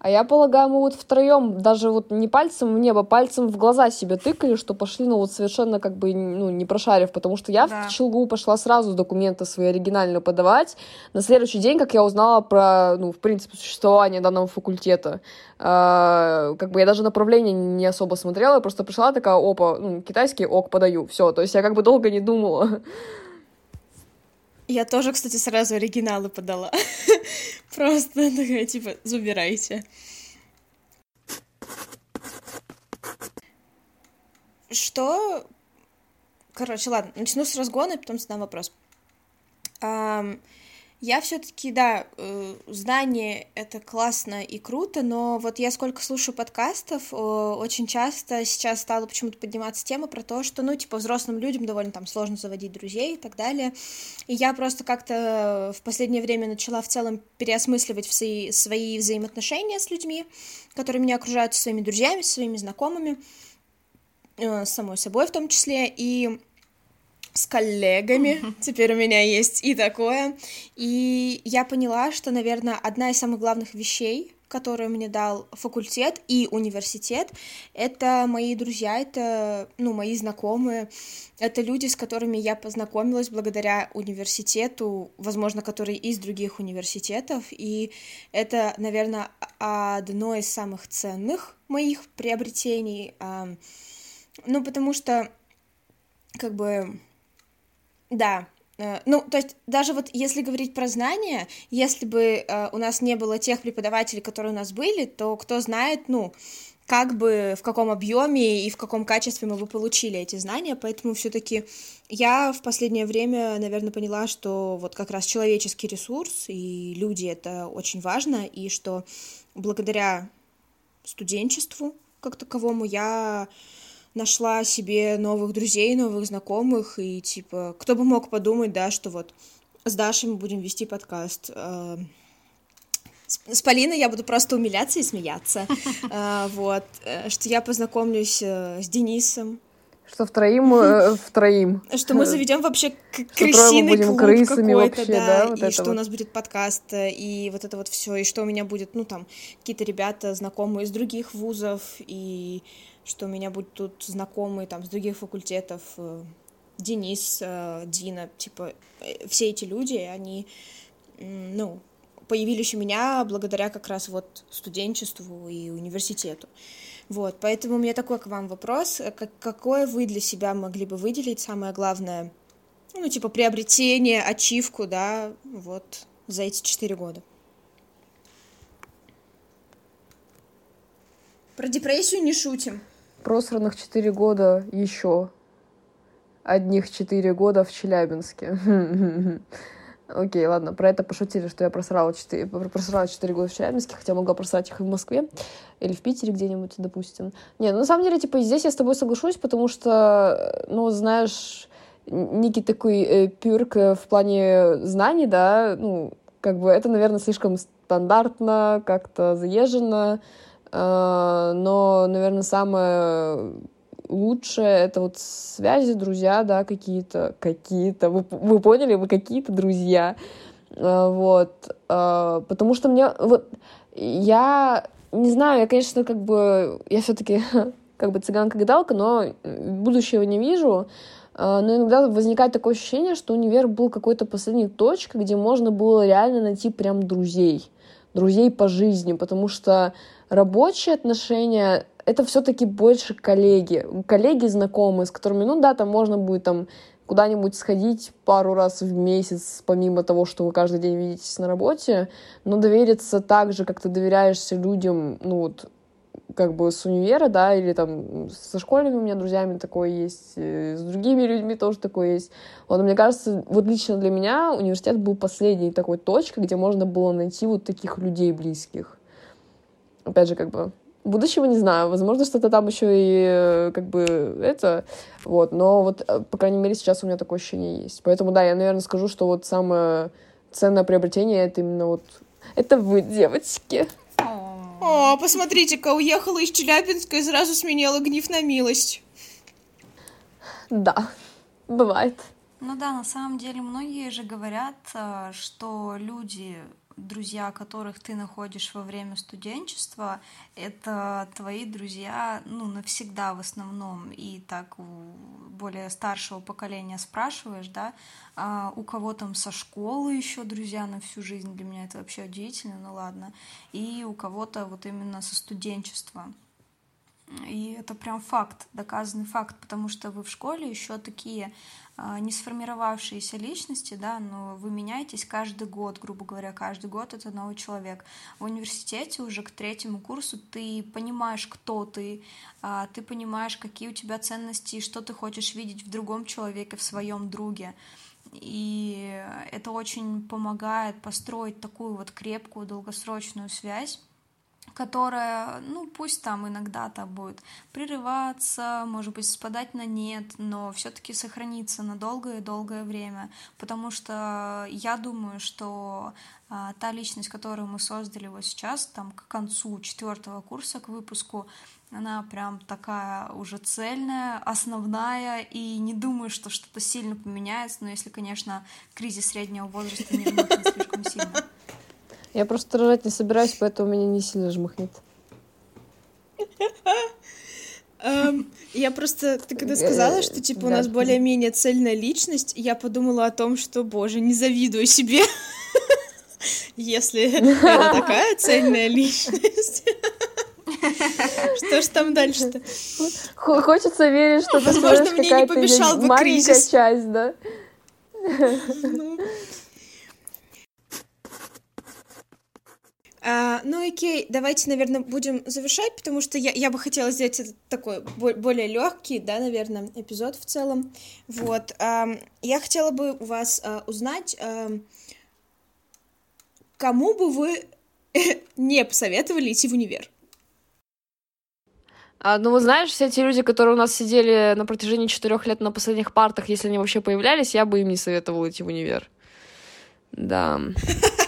А я полагаю, мы вот втроем даже вот не пальцем в небо, пальцем в глаза себе тыкали, что пошли, ну вот совершенно как бы, ну, не прошарив, потому что я да. в Челгу пошла сразу документы свои оригинальные подавать. На следующий день, как я узнала про, ну, в принципе, существование данного факультета, э, как бы я даже направление не особо смотрела, я просто пришла такая, опа, ну, китайский, ок, подаю, все, то есть я как бы долго не думала. Я тоже, кстати, сразу оригиналы подала. Просто такая, типа, забирайте. Что... Короче, ладно, начну с разгона, потом задам вопрос. Um, я все-таки, да, э, знание это классно и круто, но вот я сколько слушаю подкастов, очень часто сейчас стала почему-то подниматься тема про то, что, ну, типа, взрослым людям довольно там сложно заводить друзей и так далее. И я просто как-то в последнее время начала в целом переосмысливать свои, свои взаимоотношения с людьми, которые меня окружают, своими друзьями, своими знакомыми, э, самой собой в том числе. И с коллегами. Теперь у меня есть и такое. И я поняла, что, наверное, одна из самых главных вещей, которую мне дал факультет и университет, это мои друзья, это, ну, мои знакомые, это люди, с которыми я познакомилась благодаря университету, возможно, которые из других университетов, и это, наверное, одно из самых ценных моих приобретений, ну, потому что, как бы, да, э, ну, то есть даже вот если говорить про знания, если бы э, у нас не было тех преподавателей, которые у нас были, то кто знает, ну, как бы в каком объеме и в каком качестве мы бы получили эти знания, поэтому все-таки я в последнее время, наверное, поняла, что вот как раз человеческий ресурс и люди это очень важно, и что благодаря студенчеству как таковому я нашла себе новых друзей, новых знакомых, и типа, кто бы мог подумать, да, что вот с Дашей мы будем вести подкаст. Э, с Полиной я буду просто умиляться и смеяться. Э, вот. Э, что я познакомлюсь с Денисом. Что втроим, втроим. Что мы заведем вообще крысиный клуб какой-то, да, и что у нас будет подкаст, и вот это вот все, и что у меня будет, ну, там, какие-то ребята, знакомые из других вузов, и что у меня будут тут знакомые, там, с других факультетов, Денис, э, Дина, типа, э, все эти люди, они, ну, появились у меня благодаря как раз вот студенчеству и университету. Вот, поэтому у меня такой к вам вопрос. Э, как, какое вы для себя могли бы выделить самое главное, ну, типа, приобретение, ачивку, да, вот, за эти четыре года? Про депрессию не шутим. Просранных четыре года еще одних четыре года в Челябинске. Окей, ладно, про это пошутили, что я просрала 4, просрала 4 года в Челябинске, хотя могла просрать их и в Москве или в Питере где-нибудь, допустим. Не, ну на самом деле, типа, здесь я с тобой соглашусь, потому что, ну, знаешь, некий такой э, пюрк э, в плане знаний, да, ну, как бы это, наверное, слишком стандартно, как-то заезжено, но, наверное, самое лучше это вот связи, друзья, да, какие-то, какие-то, вы, вы поняли, вы какие-то друзья, а, вот, а, потому что мне, вот, я не знаю, я, конечно, как бы, я все-таки как бы цыганка-гадалка, но будущего не вижу, но иногда возникает такое ощущение, что универ был какой-то последней точкой, где можно было реально найти прям друзей, друзей по жизни, потому что рабочие отношения это все-таки больше коллеги, коллеги знакомые, с которыми, ну да, там можно будет там куда-нибудь сходить пару раз в месяц, помимо того, что вы каждый день видитесь на работе, но довериться так же, как ты доверяешься людям, ну вот, как бы с универа, да, или там со школьными у меня друзьями такое есть, с другими людьми тоже такое есть. Вот, мне кажется, вот лично для меня университет был последней такой точкой, где можно было найти вот таких людей близких. Опять же, как бы Будущего не знаю, возможно, что-то там еще и э, как бы это, вот, но вот, э, по крайней мере, сейчас у меня такое ощущение есть. Поэтому, да, я, наверное, скажу, что вот самое ценное приобретение — это именно вот, это вы, девочки. О, посмотрите-ка, уехала из Челябинска и сразу сменила гнев на милость. Да, бывает. Ну да, на самом деле многие же говорят, э, что люди друзья, которых ты находишь во время студенчества, это твои друзья, ну, навсегда в основном. И так у более старшего поколения спрашиваешь, да, а у кого там со школы еще друзья на всю жизнь, для меня это вообще удивительно, ну ладно. И у кого-то вот именно со студенчества. И это прям факт, доказанный факт, потому что вы в школе еще такие не сформировавшиеся личности, да, но вы меняетесь каждый год, грубо говоря, каждый год это новый человек. В университете уже к третьему курсу ты понимаешь, кто ты, а, ты понимаешь, какие у тебя ценности, что ты хочешь видеть в другом человеке, в своем друге. И это очень помогает построить такую вот крепкую долгосрочную связь которая, ну, пусть там иногда-то будет прерываться, может быть, спадать на нет, но все-таки сохраниться на долгое и долгое время, потому что я думаю, что а, та личность, которую мы создали вот сейчас, там, к концу четвертого курса, к выпуску, она прям такая уже цельная, основная, и не думаю, что что-то сильно поменяется, но если, конечно, кризис среднего возраста не слишком сильно. Я просто рожать не собираюсь, поэтому меня не сильно жмахнет. Um, я просто, ты когда сказала, что типа у нас более-менее цельная личность, я подумала о том, что, боже, не завидую себе, если это такая цельная личность. Что ж там дальше-то? Хочется верить, что ты Возможно, мне не помешал бы кризис. часть, да? Ну, А, ну окей, давайте, наверное, будем завершать, потому что я, я бы хотела сделать это такой более легкий, да, наверное, эпизод в целом. Вот. А, я хотела бы у вас а, узнать, а, кому бы вы не посоветовали идти в универ? А, ну, вот знаешь, все те люди, которые у нас сидели на протяжении четырех лет на последних партах, если они вообще появлялись, я бы им не советовала идти в универ. Да.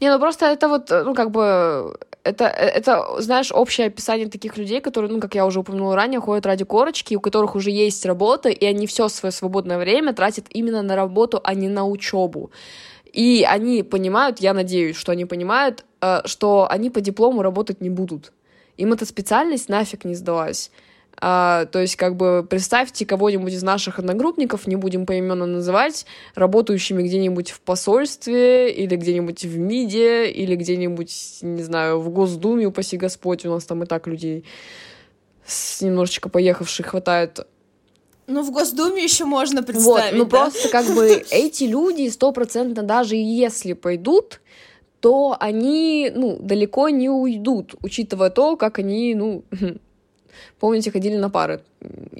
Не, ну просто это вот, ну, как бы, это, это, знаешь, общее описание таких людей, которые, ну, как я уже упомянула ранее, ходят ради корочки, у которых уже есть работа, и они все свое свободное время тратят именно на работу, а не на учебу. И они понимают, я надеюсь, что они понимают, э, что они по диплому работать не будут. Им эта специальность нафиг не сдалась. А, то есть, как бы, представьте кого-нибудь из наших одногруппников, не будем поименно называть, работающими где-нибудь в посольстве, или где-нибудь в МИДе, или где-нибудь, не знаю, в Госдуме, упаси Господь, у нас там и так людей с немножечко поехавших хватает. Ну, в Госдуме еще можно представить. Вот, ну да? просто как бы эти люди стопроцентно даже если пойдут, то они, ну, далеко не уйдут, учитывая то, как они, ну, помните, ходили на пары,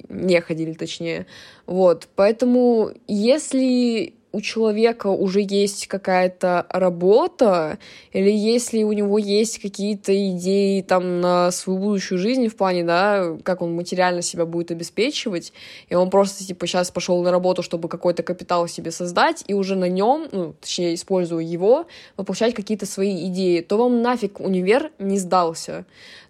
не ходили, точнее, вот, поэтому если у человека уже есть какая-то работа, или если у него есть какие-то идеи там на свою будущую жизнь в плане, да, как он материально себя будет обеспечивать, и он просто, типа, сейчас пошел на работу, чтобы какой-то капитал себе создать, и уже на нем, ну, точнее, используя его, воплощать какие-то свои идеи, то вам нафиг универ не сдался.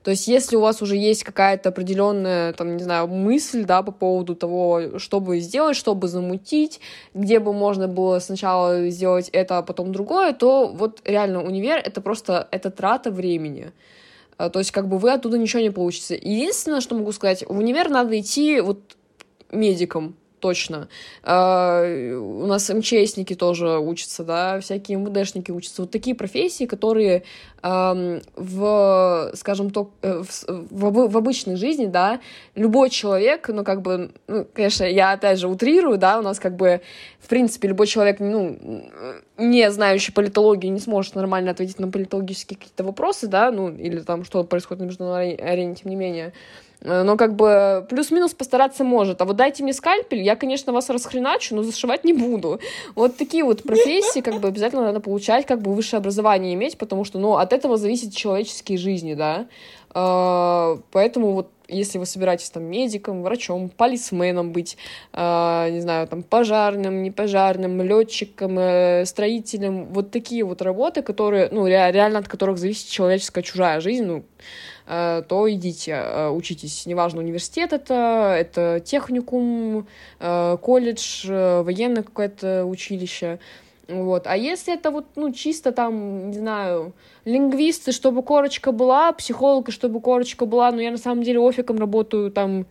То есть, если у вас уже есть какая-то определенная, там, не знаю, мысль, да, по поводу того, что бы сделать, чтобы замутить, где бы можно было сначала сделать это, а потом другое, то вот реально универ — это просто, это трата времени. А, то есть, как бы вы оттуда ничего не получите. Единственное, что могу сказать, в универ надо идти вот медиком, точно. Uh, у нас МЧСники тоже учатся, да, всякие МВДшники учатся. Вот такие профессии, которые uh, в, скажем так, э, в, в, в обычной жизни, да, любой человек, ну, как бы, ну, конечно, я опять же утрирую, да, у нас как бы, в принципе, любой человек, ну, не знающий политологию, не сможет нормально ответить на политологические какие-то вопросы, да, ну, или там, что происходит на международной арене, тем не менее. Э, но как бы плюс-минус постараться может. А вот дайте мне скальпель, я, конечно, вас расхреначу, но зашивать не буду. Вот такие вот профессии как бы обязательно надо получать, как бы высшее образование иметь, потому что, ну, от этого зависят человеческие жизни, да. Э, поэтому вот если вы собираетесь там медиком, врачом, полисменом быть, э, не знаю, там пожарным, не пожарным, летчиком, э, строителем, вот такие вот работы, которые, ну, ре- реально от которых зависит человеческая чужая жизнь, ну, то идите, э, учитесь. Неважно, университет это, это техникум, э, колледж, военное какое-то училище. Вот. А если это вот, ну, чисто там, не знаю, лингвисты, чтобы корочка была, психолог, чтобы корочка была, но я на самом деле офиком работаю там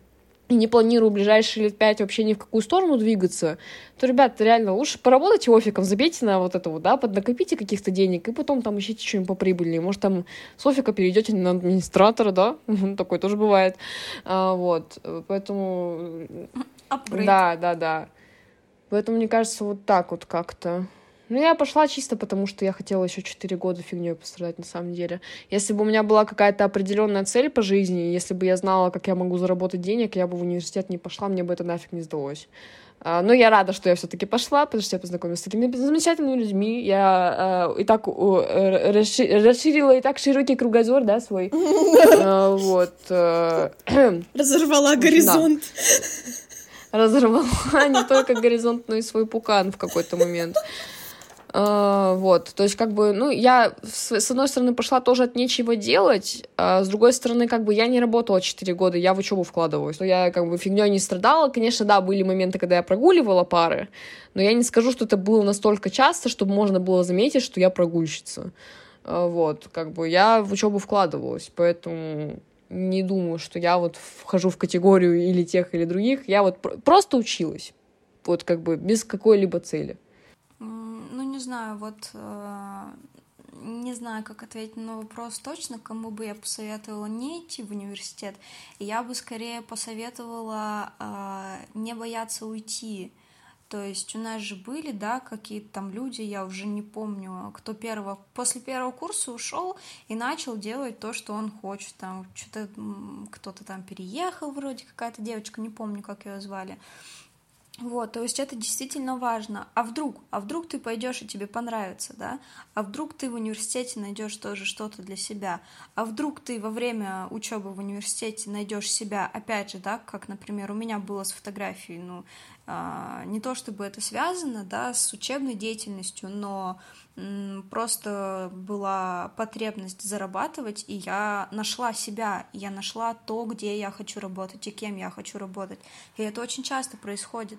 и не планирую в ближайшие лет пять вообще ни в какую сторону двигаться, то, ребята, реально лучше поработайте офиком, забейте на вот это вот, да, поднакопите каких-то денег, и потом там ищите что-нибудь поприбыльнее. Может, там с офика перейдете на администратора, да, такое тоже бывает. А, вот, поэтому... Апгрейд. Да, да, да. Поэтому, мне кажется, вот так вот как-то. Ну, я пошла чисто потому, что я хотела еще 4 года фигней пострадать, на самом деле. Если бы у меня была какая-то определенная цель по жизни, если бы я знала, как я могу заработать денег, я бы в университет не пошла, мне бы это нафиг не сдалось. Uh, но я рада, что я все-таки пошла, потому что я познакомилась с такими замечательными людьми. Я uh, и так uh, расширила и так широкий кругозор, да, свой. Вот. Разорвала горизонт. Разорвала не только горизонт, но и свой пукан в какой-то момент. А, вот, то есть, как бы, ну, я, с, одной стороны, пошла тоже от нечего делать, а с другой стороны, как бы, я не работала 4 года, я в учебу вкладываюсь, но я, как бы, фигней не страдала, конечно, да, были моменты, когда я прогуливала пары, но я не скажу, что это было настолько часто, чтобы можно было заметить, что я прогульщица, а, вот, как бы, я в учебу вкладывалась, поэтому не думаю, что я вот вхожу в категорию или тех, или других, я вот просто училась, вот, как бы, без какой-либо цели не знаю, вот э, не знаю, как ответить на вопрос точно, кому бы я посоветовала не идти в университет. Я бы скорее посоветовала э, не бояться уйти. То есть у нас же были, да, какие-то там люди, я уже не помню, кто первого, после первого курса ушел и начал делать то, что он хочет. Там что-то кто-то там переехал вроде, какая-то девочка, не помню, как ее звали. Вот, то есть это действительно важно. А вдруг, а вдруг ты пойдешь и тебе понравится, да? А вдруг ты в университете найдешь тоже что-то для себя? А вдруг ты во время учебы в университете найдешь себя, опять же, да, как, например, у меня было с фотографией, ну, не то чтобы это связано, да, с учебной деятельностью, но просто была потребность зарабатывать, и я нашла себя, я нашла то, где я хочу работать и кем я хочу работать. И это очень часто происходит.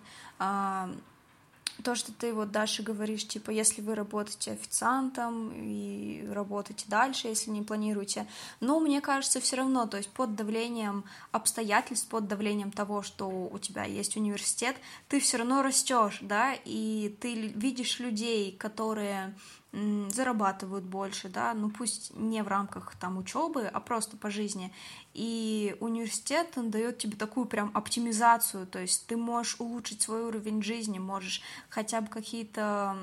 То, что ты вот дальше говоришь, типа, если вы работаете официантом и работаете дальше, если не планируете, но мне кажется, все равно, то есть под давлением обстоятельств, под давлением того, что у тебя есть университет, ты все равно растешь, да, и ты видишь людей, которые зарабатывают больше, да, ну пусть не в рамках там учебы, а просто по жизни. И университет, он дает тебе такую прям оптимизацию, то есть ты можешь улучшить свой уровень жизни, можешь хотя бы какие-то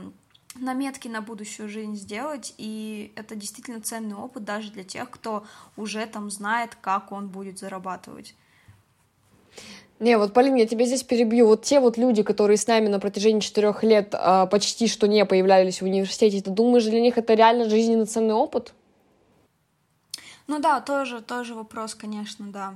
наметки на будущую жизнь сделать, и это действительно ценный опыт даже для тех, кто уже там знает, как он будет зарабатывать. Не, вот, Полин, я тебя здесь перебью. Вот те вот люди, которые с нами на протяжении четырех лет а, почти что не появлялись в университете, ты думаешь, для них это реально жизненно ценный опыт? Ну да, тоже, тоже вопрос, конечно, да.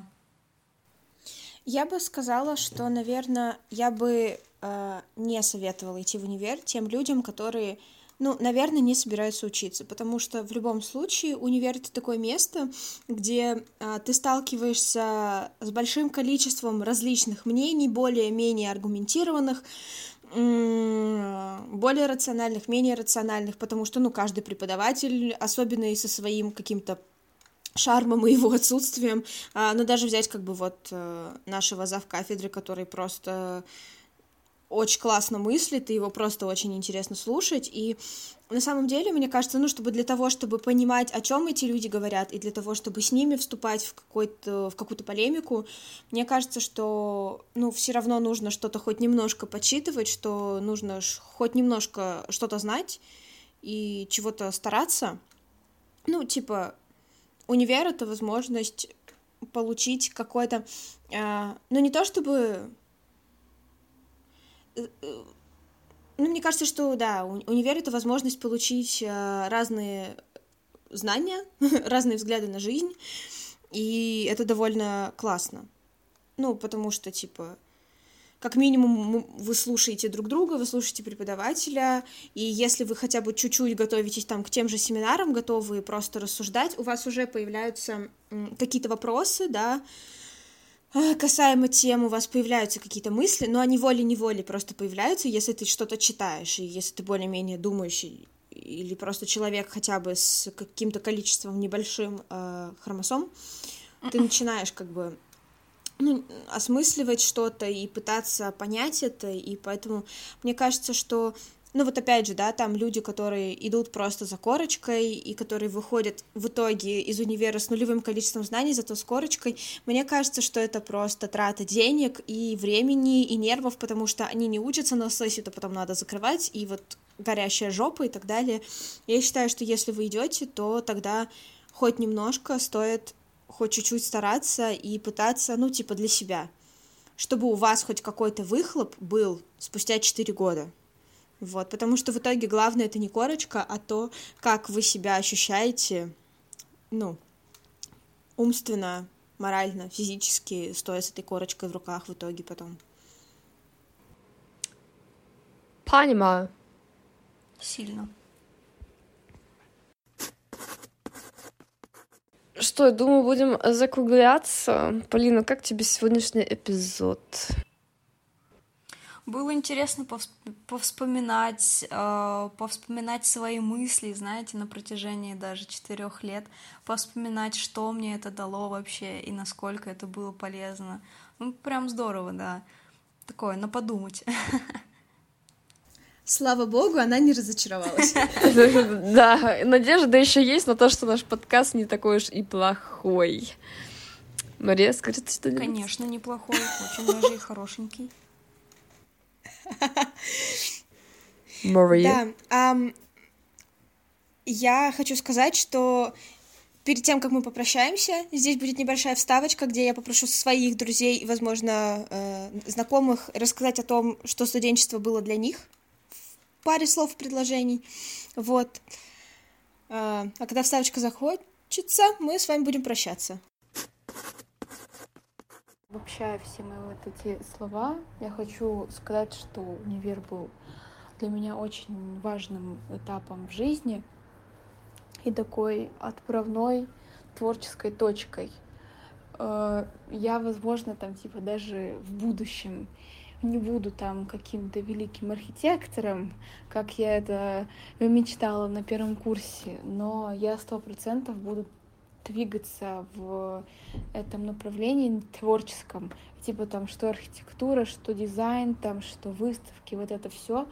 Я бы сказала, что, наверное, я бы э, не советовала идти в универ тем людям, которые ну, наверное, не собираются учиться, потому что в любом случае универ это такое место, где а, ты сталкиваешься с большим количеством различных мнений, более-менее аргументированных, более рациональных, менее рациональных, потому что, ну, каждый преподаватель, особенно и со своим каким-то шармом и его отсутствием, а, но даже взять как бы вот э, нашего завкафедры, который просто очень классно мыслит, и его просто очень интересно слушать. И на самом деле, мне кажется, ну, чтобы для того, чтобы понимать, о чем эти люди говорят, и для того, чтобы с ними вступать в, какой-то, в какую-то полемику, мне кажется, что, ну, все равно нужно что-то хоть немножко подсчитывать, что нужно хоть немножко что-то знать и чего-то стараться. Ну, типа, универ — это возможность получить какой-то, э, ну, не то чтобы ну, мне кажется, что да, универ это возможность получить э, разные знания, разные взгляды на жизнь, и это довольно классно. Ну, потому что, типа, как минимум вы слушаете друг друга, вы слушаете преподавателя, и если вы хотя бы чуть-чуть готовитесь там к тем же семинарам, готовы просто рассуждать, у вас уже появляются какие-то вопросы, да, касаемо тем у вас появляются какие-то мысли, но они волей-неволей просто появляются, если ты что-то читаешь, и если ты более-менее думающий, или просто человек хотя бы с каким-то количеством небольшим э, хромосом, ты начинаешь как бы ну, осмысливать что-то и пытаться понять это, и поэтому мне кажется, что ну вот опять же, да, там люди, которые идут просто за корочкой и которые выходят в итоге из универа с нулевым количеством знаний, зато с корочкой, мне кажется, что это просто трата денег и времени, и нервов, потому что они не учатся на сессию-то потом надо закрывать, и вот горящая жопа и так далее. Я считаю, что если вы идете, то тогда хоть немножко стоит хоть чуть-чуть стараться и пытаться, ну, типа, для себя, чтобы у вас хоть какой-то выхлоп был спустя 4 года. Вот, потому что в итоге главное это не корочка, а то, как вы себя ощущаете, ну, умственно, морально, физически, стоя с этой корочкой в руках в итоге потом. Понимаю. Сильно. Что, я думаю, будем закругляться. Полина, как тебе сегодняшний эпизод? Было интересно повспоминать, э, повспоминать свои мысли, знаете, на протяжении даже четырех лет, повспоминать, что мне это дало вообще и насколько это было полезно. Ну, прям здорово, да. Такое, на подумать. Слава богу, она не разочаровалась. Да, надежда еще есть на то, что наш подкаст не такой уж и плохой. Мария, скажите что-нибудь? Конечно, неплохой, очень даже и хорошенький. Мария. Да, ам, я хочу сказать, что перед тем, как мы попрощаемся, здесь будет небольшая вставочка, где я попрошу своих друзей и, возможно, э, знакомых рассказать о том, что студенчество было для них в паре слов, предложений. Вот. А а когда вставочка закончится, мы с вами будем прощаться. Обобщая все мои вот эти слова, я хочу сказать, что универ был для меня очень важным этапом в жизни и такой отправной творческой точкой. Э, Я, возможно, там типа даже в будущем не буду там каким-то великим архитектором, как я это мечтала на первом курсе, но я сто процентов буду двигаться в этом направлении творческом, типа там что архитектура, что дизайн, там что выставки, вот это все,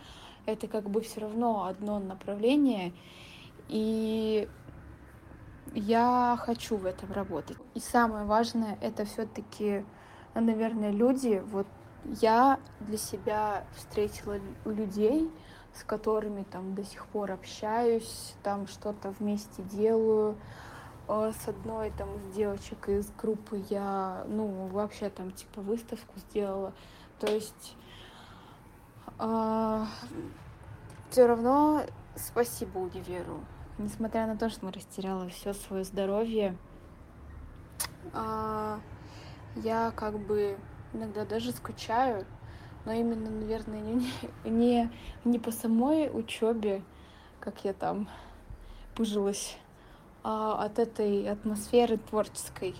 это как бы все равно одно направление, и я хочу в этом работать. И самое важное это все-таки, наверное, люди. Вот я для себя встретила людей, с которыми там до сих пор общаюсь, там что-то вместе делаю. Э, С одной там из девочек из группы я, ну, вообще там типа выставку сделала. То есть все равно спасибо универу. Несмотря на то, что мы растеряла все свое здоровье, а, я как бы иногда даже скучаю, но именно, наверное, не, не, не по самой учебе, как я там пыжилась, а от этой атмосферы творческой.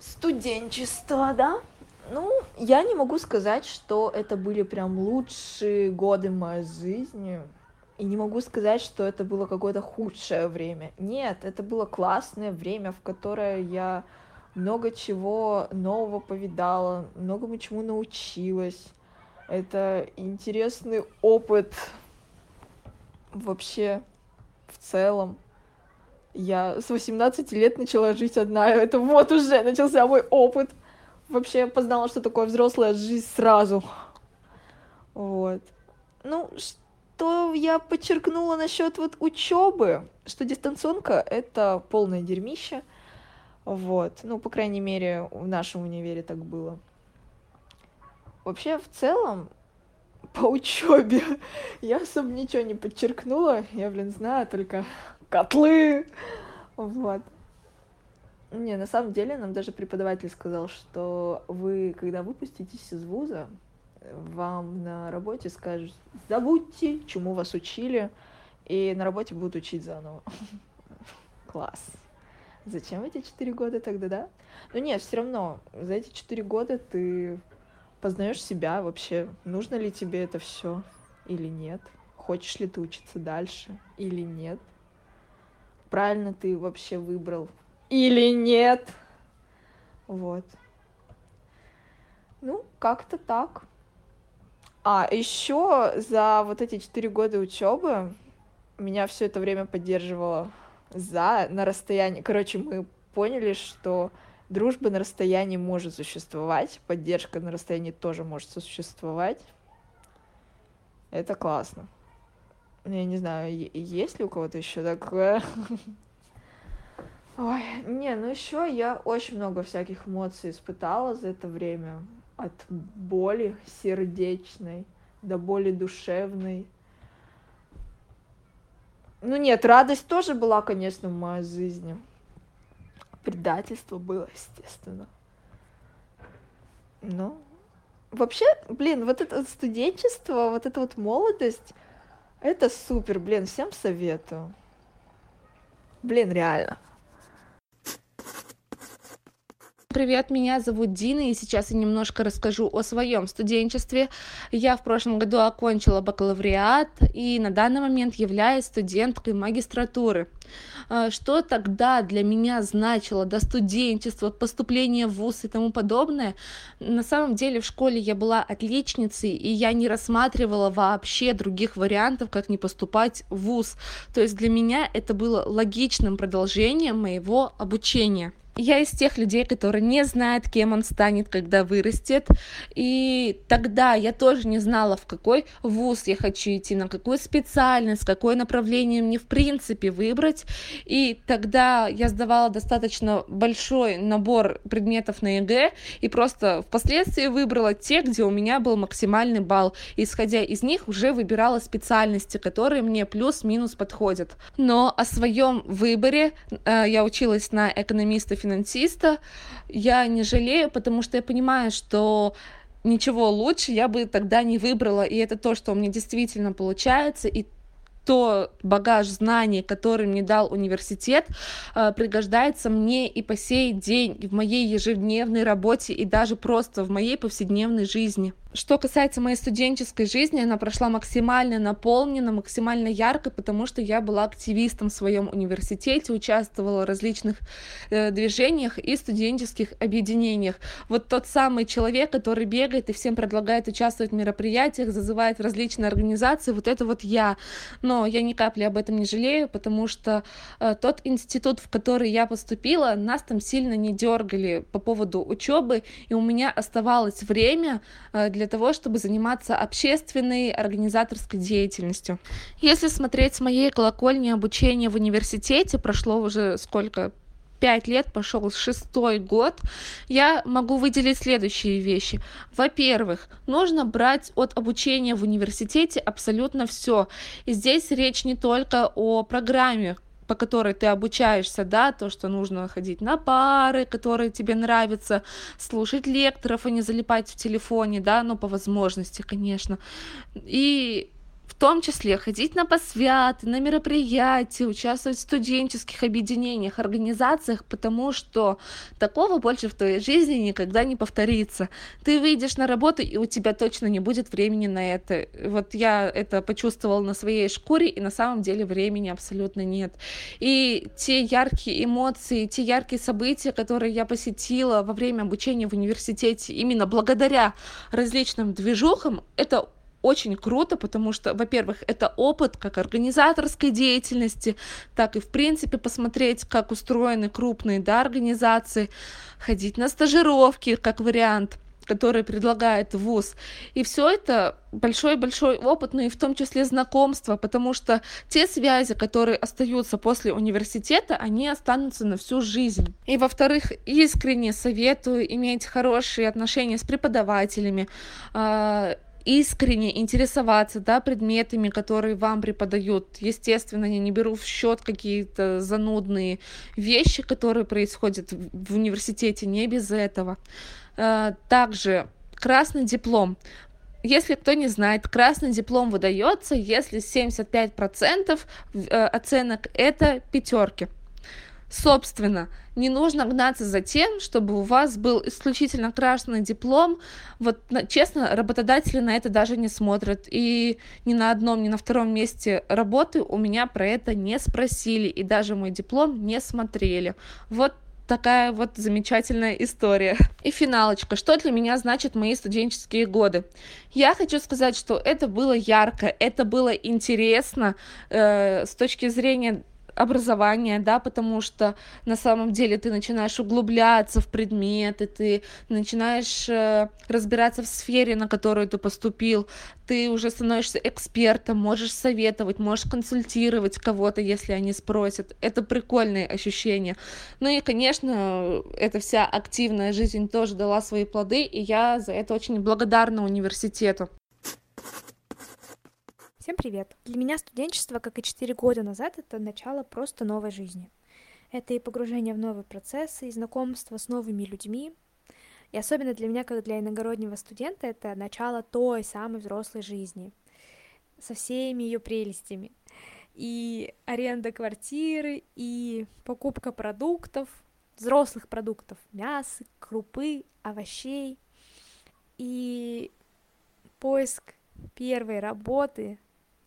Студенчество, да? Ну, я не могу сказать, что это были прям лучшие годы моей жизни. И не могу сказать, что это было какое-то худшее время. Нет, это было классное время, в которое я много чего нового повидала, многому чему научилась. Это интересный опыт вообще целом. Я с 18 лет начала жить одна, это вот уже начался мой опыт. Вообще познала, что такое взрослая жизнь сразу. Вот. Ну, что я подчеркнула насчет вот учебы, что дистанционка это полное дерьмище. Вот. Ну, по крайней мере, в нашем универе так было. Вообще, в целом, по учебе я особо ничего не подчеркнула. Я, блин, знаю только котлы. Вот. Не, на самом деле нам даже преподаватель сказал, что вы, когда выпуститесь из вуза, вам на работе скажут, забудьте, чему вас учили, и на работе будут учить заново. Класс. Зачем эти четыре года тогда, да? Ну нет, все равно, за эти четыре года ты познаешь себя вообще, нужно ли тебе это все или нет, хочешь ли ты учиться дальше или нет, правильно ты вообще выбрал или нет. Вот. Ну, как-то так. А, еще за вот эти четыре года учебы меня все это время поддерживала за на расстоянии. Короче, мы поняли, что дружба на расстоянии может существовать, поддержка на расстоянии тоже может существовать. Это классно. Я не знаю, есть ли у кого-то еще такое. Ой, не, ну еще я очень много всяких эмоций испытала за это время. От боли сердечной до боли душевной. Ну нет, радость тоже была, конечно, в моей жизни. Предательство было, естественно. Ну, вообще, блин, вот это студенчество, вот эта вот молодость, это супер, блин, всем советую. Блин, реально. Привет, меня зовут Дина, и сейчас я немножко расскажу о своем студенчестве. Я в прошлом году окончила бакалавриат и на данный момент являюсь студенткой магистратуры. А, что тогда для меня значило до студенчества, поступление в ВУЗ и тому подобное? На самом деле в школе я была отличницей, и я не рассматривала вообще других вариантов, как не поступать в ВУЗ. То есть для меня это было логичным продолжением моего обучения. Я из тех людей, которые не знают, кем он станет, когда вырастет. И тогда я тоже не знала, в какой вуз я хочу идти, на какую специальность, какое направление мне в принципе выбрать. И тогда я сдавала достаточно большой набор предметов на ЕГЭ и просто впоследствии выбрала те, где у меня был максимальный балл. исходя из них уже выбирала специальности, которые мне плюс-минус подходят. Но о своем выборе э, я училась на экономиста финансиста, я не жалею, потому что я понимаю, что ничего лучше я бы тогда не выбрала, и это то, что у меня действительно получается, и то багаж знаний, который мне дал университет, э, пригождается мне и по сей день в моей ежедневной работе и даже просто в моей повседневной жизни. Что касается моей студенческой жизни, она прошла максимально наполнена, максимально ярко, потому что я была активистом в своем университете, участвовала в различных э, движениях и студенческих объединениях. Вот тот самый человек, который бегает и всем предлагает участвовать в мероприятиях, зазывает в различные организации, вот это вот я. Но я ни капли об этом не жалею, потому что э, тот институт, в который я поступила, нас там сильно не дергали по поводу учебы, и у меня оставалось время э, для для того, чтобы заниматься общественной организаторской деятельностью. Если смотреть с моей колокольни обучения в университете, прошло уже сколько, пять лет, пошел шестой год, я могу выделить следующие вещи. Во-первых, нужно брать от обучения в университете абсолютно все. И здесь речь не только о программе, по которой ты обучаешься, да, то, что нужно ходить на пары, которые тебе нравятся, слушать лекторов, а не залипать в телефоне, да, ну, по возможности, конечно. И том числе ходить на посвяты, на мероприятия, участвовать в студенческих объединениях, организациях, потому что такого больше в твоей жизни никогда не повторится. Ты выйдешь на работу, и у тебя точно не будет времени на это. Вот я это почувствовала на своей шкуре, и на самом деле времени абсолютно нет. И те яркие эмоции, те яркие события, которые я посетила во время обучения в университете, именно благодаря различным движухам, это очень круто, потому что, во-первых, это опыт как организаторской деятельности, так и, в принципе, посмотреть, как устроены крупные да, организации, ходить на стажировки как вариант который предлагает ВУЗ. И все это большой-большой опыт, ну и в том числе знакомство, потому что те связи, которые остаются после университета, они останутся на всю жизнь. И во-вторых, искренне советую иметь хорошие отношения с преподавателями, а, искренне интересоваться да, предметами, которые вам преподают. Естественно, я не беру в счет какие-то занудные вещи, которые происходят в университете, не без этого. Э, также красный диплом. Если кто не знает, красный диплом выдается, если 75% э, оценок это пятерки. Собственно, не нужно гнаться за тем, чтобы у вас был исключительно красный диплом. Вот, честно, работодатели на это даже не смотрят. И ни на одном, ни на втором месте работы у меня про это не спросили. И даже мой диплом не смотрели. Вот такая вот замечательная история. И финалочка. Что для меня значит мои студенческие годы? Я хочу сказать, что это было ярко, это было интересно э, с точки зрения образование, да, потому что на самом деле ты начинаешь углубляться в предметы, ты начинаешь э, разбираться в сфере, на которую ты поступил, ты уже становишься экспертом, можешь советовать, можешь консультировать кого-то, если они спросят. Это прикольные ощущения. Ну и, конечно, эта вся активная жизнь тоже дала свои плоды, и я за это очень благодарна университету. Всем привет! Для меня студенчество, как и 4 года назад, это начало просто новой жизни. Это и погружение в новые процессы, и знакомство с новыми людьми. И особенно для меня, как для иногороднего студента, это начало той самой взрослой жизни со всеми ее прелестями. И аренда квартиры, и покупка продуктов, взрослых продуктов, мяса, крупы, овощей, и поиск первой работы,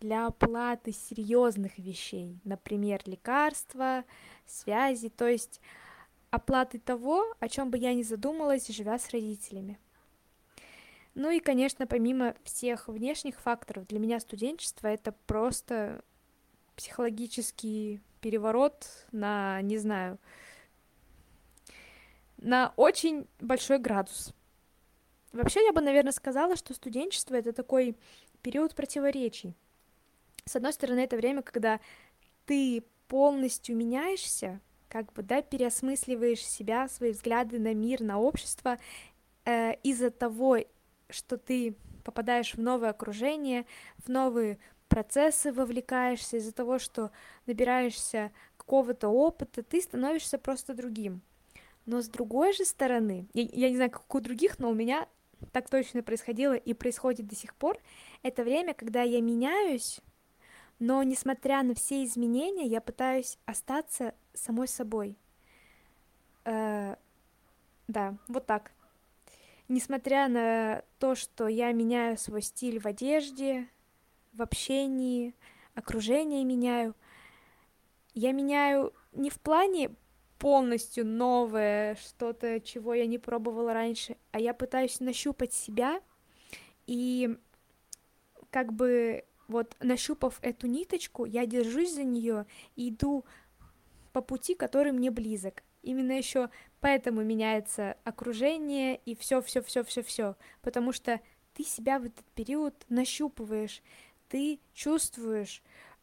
для оплаты серьезных вещей, например, лекарства, связи, то есть оплаты того, о чем бы я не задумалась, живя с родителями. Ну и, конечно, помимо всех внешних факторов, для меня студенчество это просто психологический переворот на, не знаю, на очень большой градус. Вообще, я бы, наверное, сказала, что студенчество — это такой период противоречий. С одной стороны, это время, когда ты полностью меняешься, как бы, да, переосмысливаешь себя, свои взгляды на мир, на общество э, из-за того, что ты попадаешь в новое окружение, в новые процессы вовлекаешься, из-за того, что набираешься какого-то опыта, ты становишься просто другим. Но с другой же стороны, я, я не знаю, как у других, но у меня так точно происходило и происходит до сих пор, это время, когда я меняюсь, но несмотря на все изменения, я пытаюсь остаться самой собой. Э, да, вот так. Несмотря на то, что я меняю свой стиль в одежде, в общении, окружение меняю, я меняю не в плане полностью новое, что-то, чего я не пробовала раньше, а я пытаюсь нащупать себя и как бы вот нащупав эту ниточку, я держусь за нее и иду по пути, который мне близок. Именно еще поэтому меняется окружение и все, все, все, все, все, потому что ты себя в этот период нащупываешь, ты чувствуешь,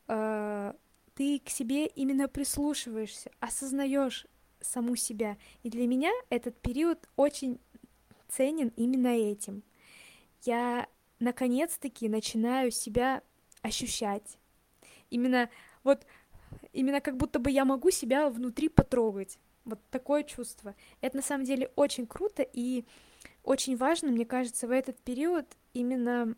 э, ты к себе именно прислушиваешься, осознаешь саму себя. И для меня этот период очень ценен именно этим. Я наконец-таки начинаю себя ощущать. Именно вот именно как будто бы я могу себя внутри потрогать. Вот такое чувство. Это на самом деле очень круто и очень важно, мне кажется, в этот период именно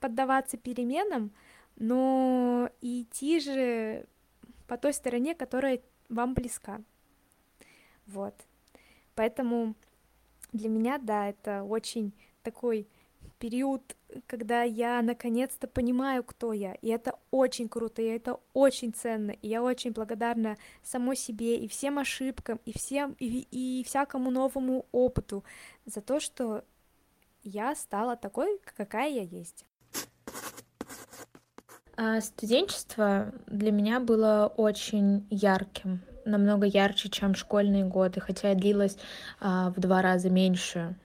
поддаваться переменам, но и идти же по той стороне, которая вам близка. Вот. Поэтому для меня, да, это очень такой период, когда я наконец-то понимаю, кто я, и это очень круто, и это очень ценно, и я очень благодарна самой себе и всем ошибкам, и всем, и, и всякому новому опыту за то, что я стала такой, какая я есть. А студенчество для меня было очень ярким, намного ярче, чем школьные годы, хотя длилось а, в два раза меньше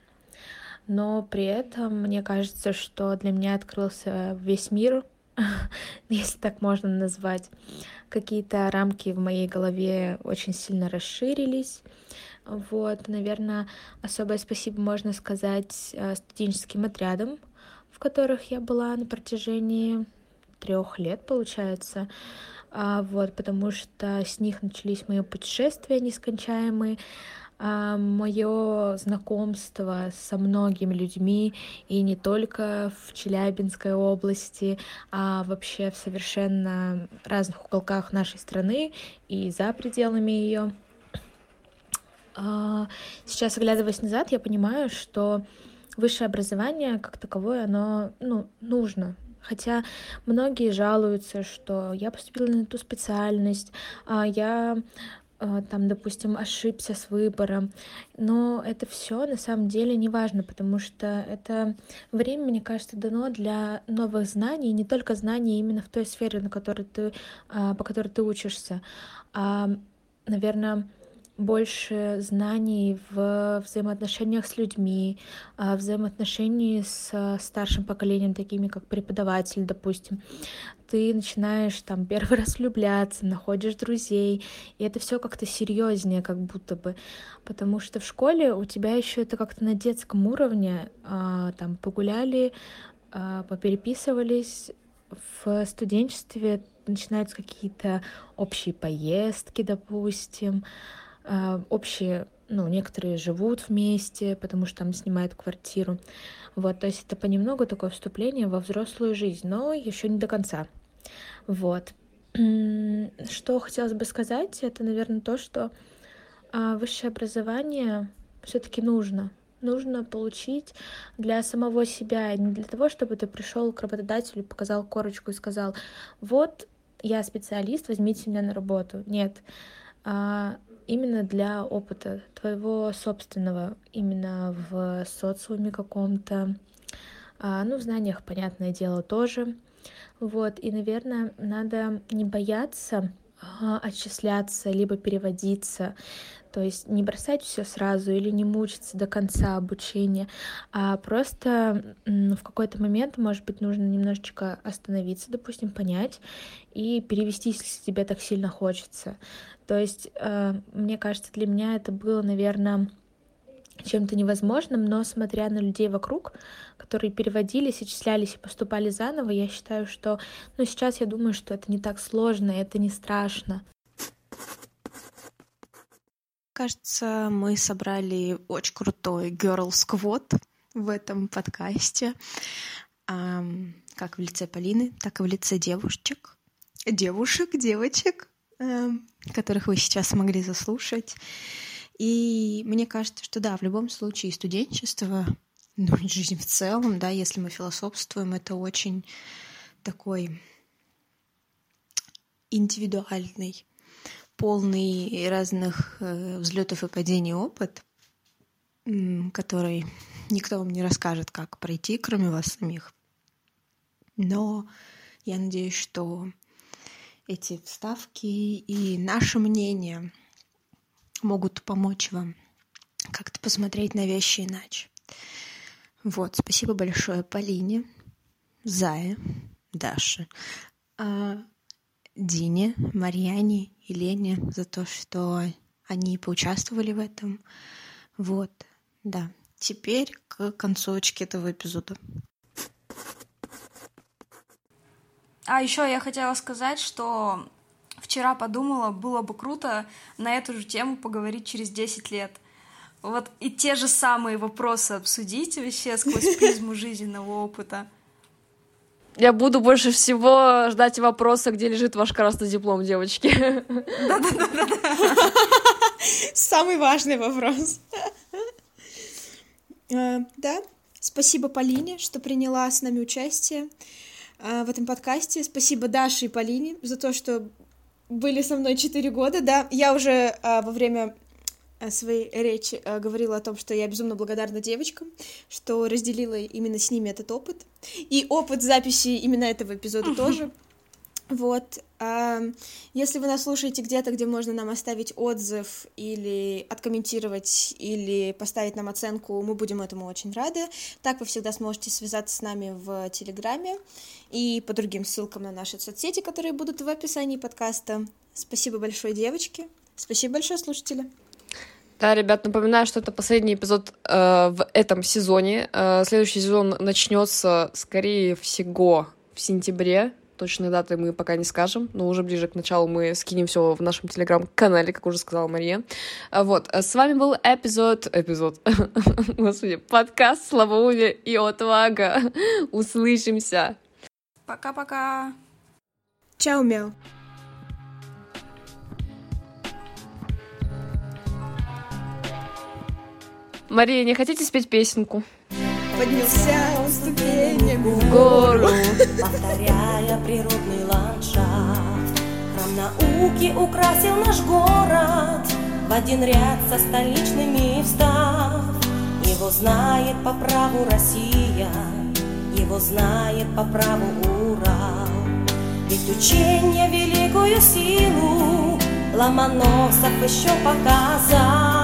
но при этом мне кажется, что для меня открылся весь мир, если так можно назвать. Какие-то рамки в моей голове очень сильно расширились. Вот, наверное, особое спасибо можно сказать э, студенческим отрядам, в которых я была на протяжении трех лет, получается. А, вот, потому что с них начались мои путешествия нескончаемые, мое знакомство со многими людьми, и не только в Челябинской области, а вообще в совершенно разных уголках нашей страны и за пределами ее. А, сейчас, оглядываясь назад, я понимаю, что высшее образование как таковое, оно ну, нужно, Хотя многие жалуются, что я поступила на эту специальность, а я а, там, допустим, ошибся с выбором. Но это все на самом деле не важно, потому что это время, мне кажется, дано для новых знаний, не только знаний именно в той сфере, на которой ты, а, по которой ты учишься, а, наверное, больше знаний в взаимоотношениях с людьми, в взаимоотношении с старшим поколением, такими как преподаватель, допустим. Ты начинаешь там первый раз влюбляться, находишь друзей, и это все как-то серьезнее, как будто бы, потому что в школе у тебя еще это как-то на детском уровне, а, там погуляли, а, попереписывались, в студенчестве начинаются какие-то общие поездки, допустим, а, общие, ну, некоторые живут вместе, потому что там снимают квартиру. Вот, то есть это понемногу такое вступление во взрослую жизнь, но еще не до конца. Вот. Что хотелось бы сказать, это, наверное, то, что а, высшее образование все-таки нужно. Нужно получить для самого себя, не для того, чтобы ты пришел к работодателю, показал корочку и сказал, вот я специалист, возьмите меня на работу. Нет, а именно для опыта твоего собственного, именно в социуме каком-то, а, ну, в знаниях, понятное дело, тоже. Вот, и, наверное, надо не бояться отчисляться, либо переводиться. То есть не бросать все сразу или не мучиться до конца обучения, а просто в какой-то момент, может быть, нужно немножечко остановиться, допустим, понять и перевести, если тебе так сильно хочется. То есть, э, мне кажется, для меня это было, наверное, чем-то невозможным, но смотря на людей вокруг, которые переводились, отчислялись и поступали заново, я считаю, что, ну, сейчас я думаю, что это не так сложно, это не страшно. Кажется, мы собрали очень крутой girl squad в этом подкасте, как в лице Полины, так и в лице девушек, девушек, девочек, которых вы сейчас смогли заслушать. И мне кажется, что да, в любом случае студенчество, ну, жизнь в целом, да, если мы философствуем, это очень такой индивидуальный полный разных э, взлетов и падений опыт, который никто вам не расскажет, как пройти, кроме вас самих. Но я надеюсь, что эти вставки и наше мнение могут помочь вам как-то посмотреть на вещи иначе. Вот, спасибо большое Полине, Зае, Даше. А Дине, Марьяне и Лене за то, что они поучаствовали в этом. Вот, да. Теперь к концовочке этого эпизода. А еще я хотела сказать, что вчера подумала, было бы круто на эту же тему поговорить через 10 лет. Вот и те же самые вопросы обсудить вообще сквозь призму жизненного опыта. Я буду больше всего ждать вопроса, где лежит ваш красный диплом, девочки. Да-да-да. Самый важный вопрос. Э, да, спасибо Полине, что приняла с нами участие э, в этом подкасте. Спасибо Даше и Полине за то, что были со мной 4 года. Да, я уже э, во время Э, своей речи э, говорила о том, что я безумно благодарна девочкам, что разделила именно с ними этот опыт. И опыт записи именно этого эпизода тоже. Вот. Если вы нас слушаете где-то, где можно нам оставить отзыв или откомментировать, или поставить нам оценку, мы будем этому очень рады. Так вы всегда сможете связаться с нами в Телеграме и по другим ссылкам на наши соцсети, которые будут в описании подкаста. Спасибо большое, девочки. Спасибо большое, слушатели. Да, ребят, напоминаю, что это последний эпизод э, в этом сезоне. Э, следующий сезон начнется, скорее всего, в сентябре. Точной даты мы пока не скажем, но уже ближе к началу мы скинем все в нашем телеграм-канале, как уже сказала Мария. Э, вот, э, с вами был эпизод, эпизод, господи, подкаст «Слабоумие и отвага». Услышимся. Пока-пока. Чао, мяу. Мария, не хотите спеть песенку? Поднялся он ступенями в гору, повторяя природный ландшафт. Храм науки украсил наш город, в один ряд со столичными встав. Его знает по праву Россия, его знает по праву Урал. Ведь учение великую силу Ломоносов еще показал.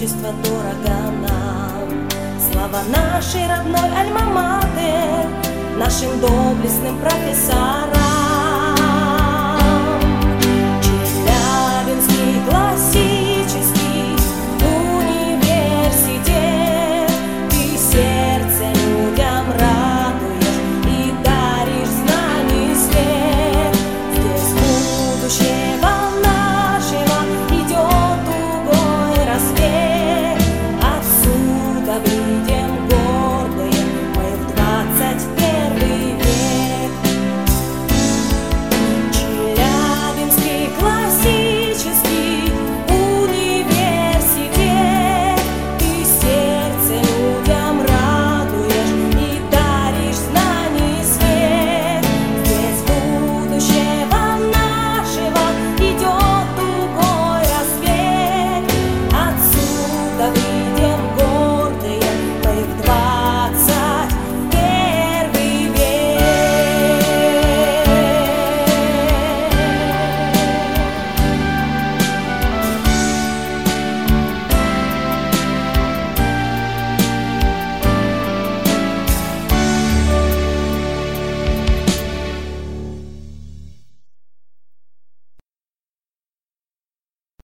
студенчество дорого нам. Слава нашей родной альма-матер, нашим доблестным профессорам. Челябинский классик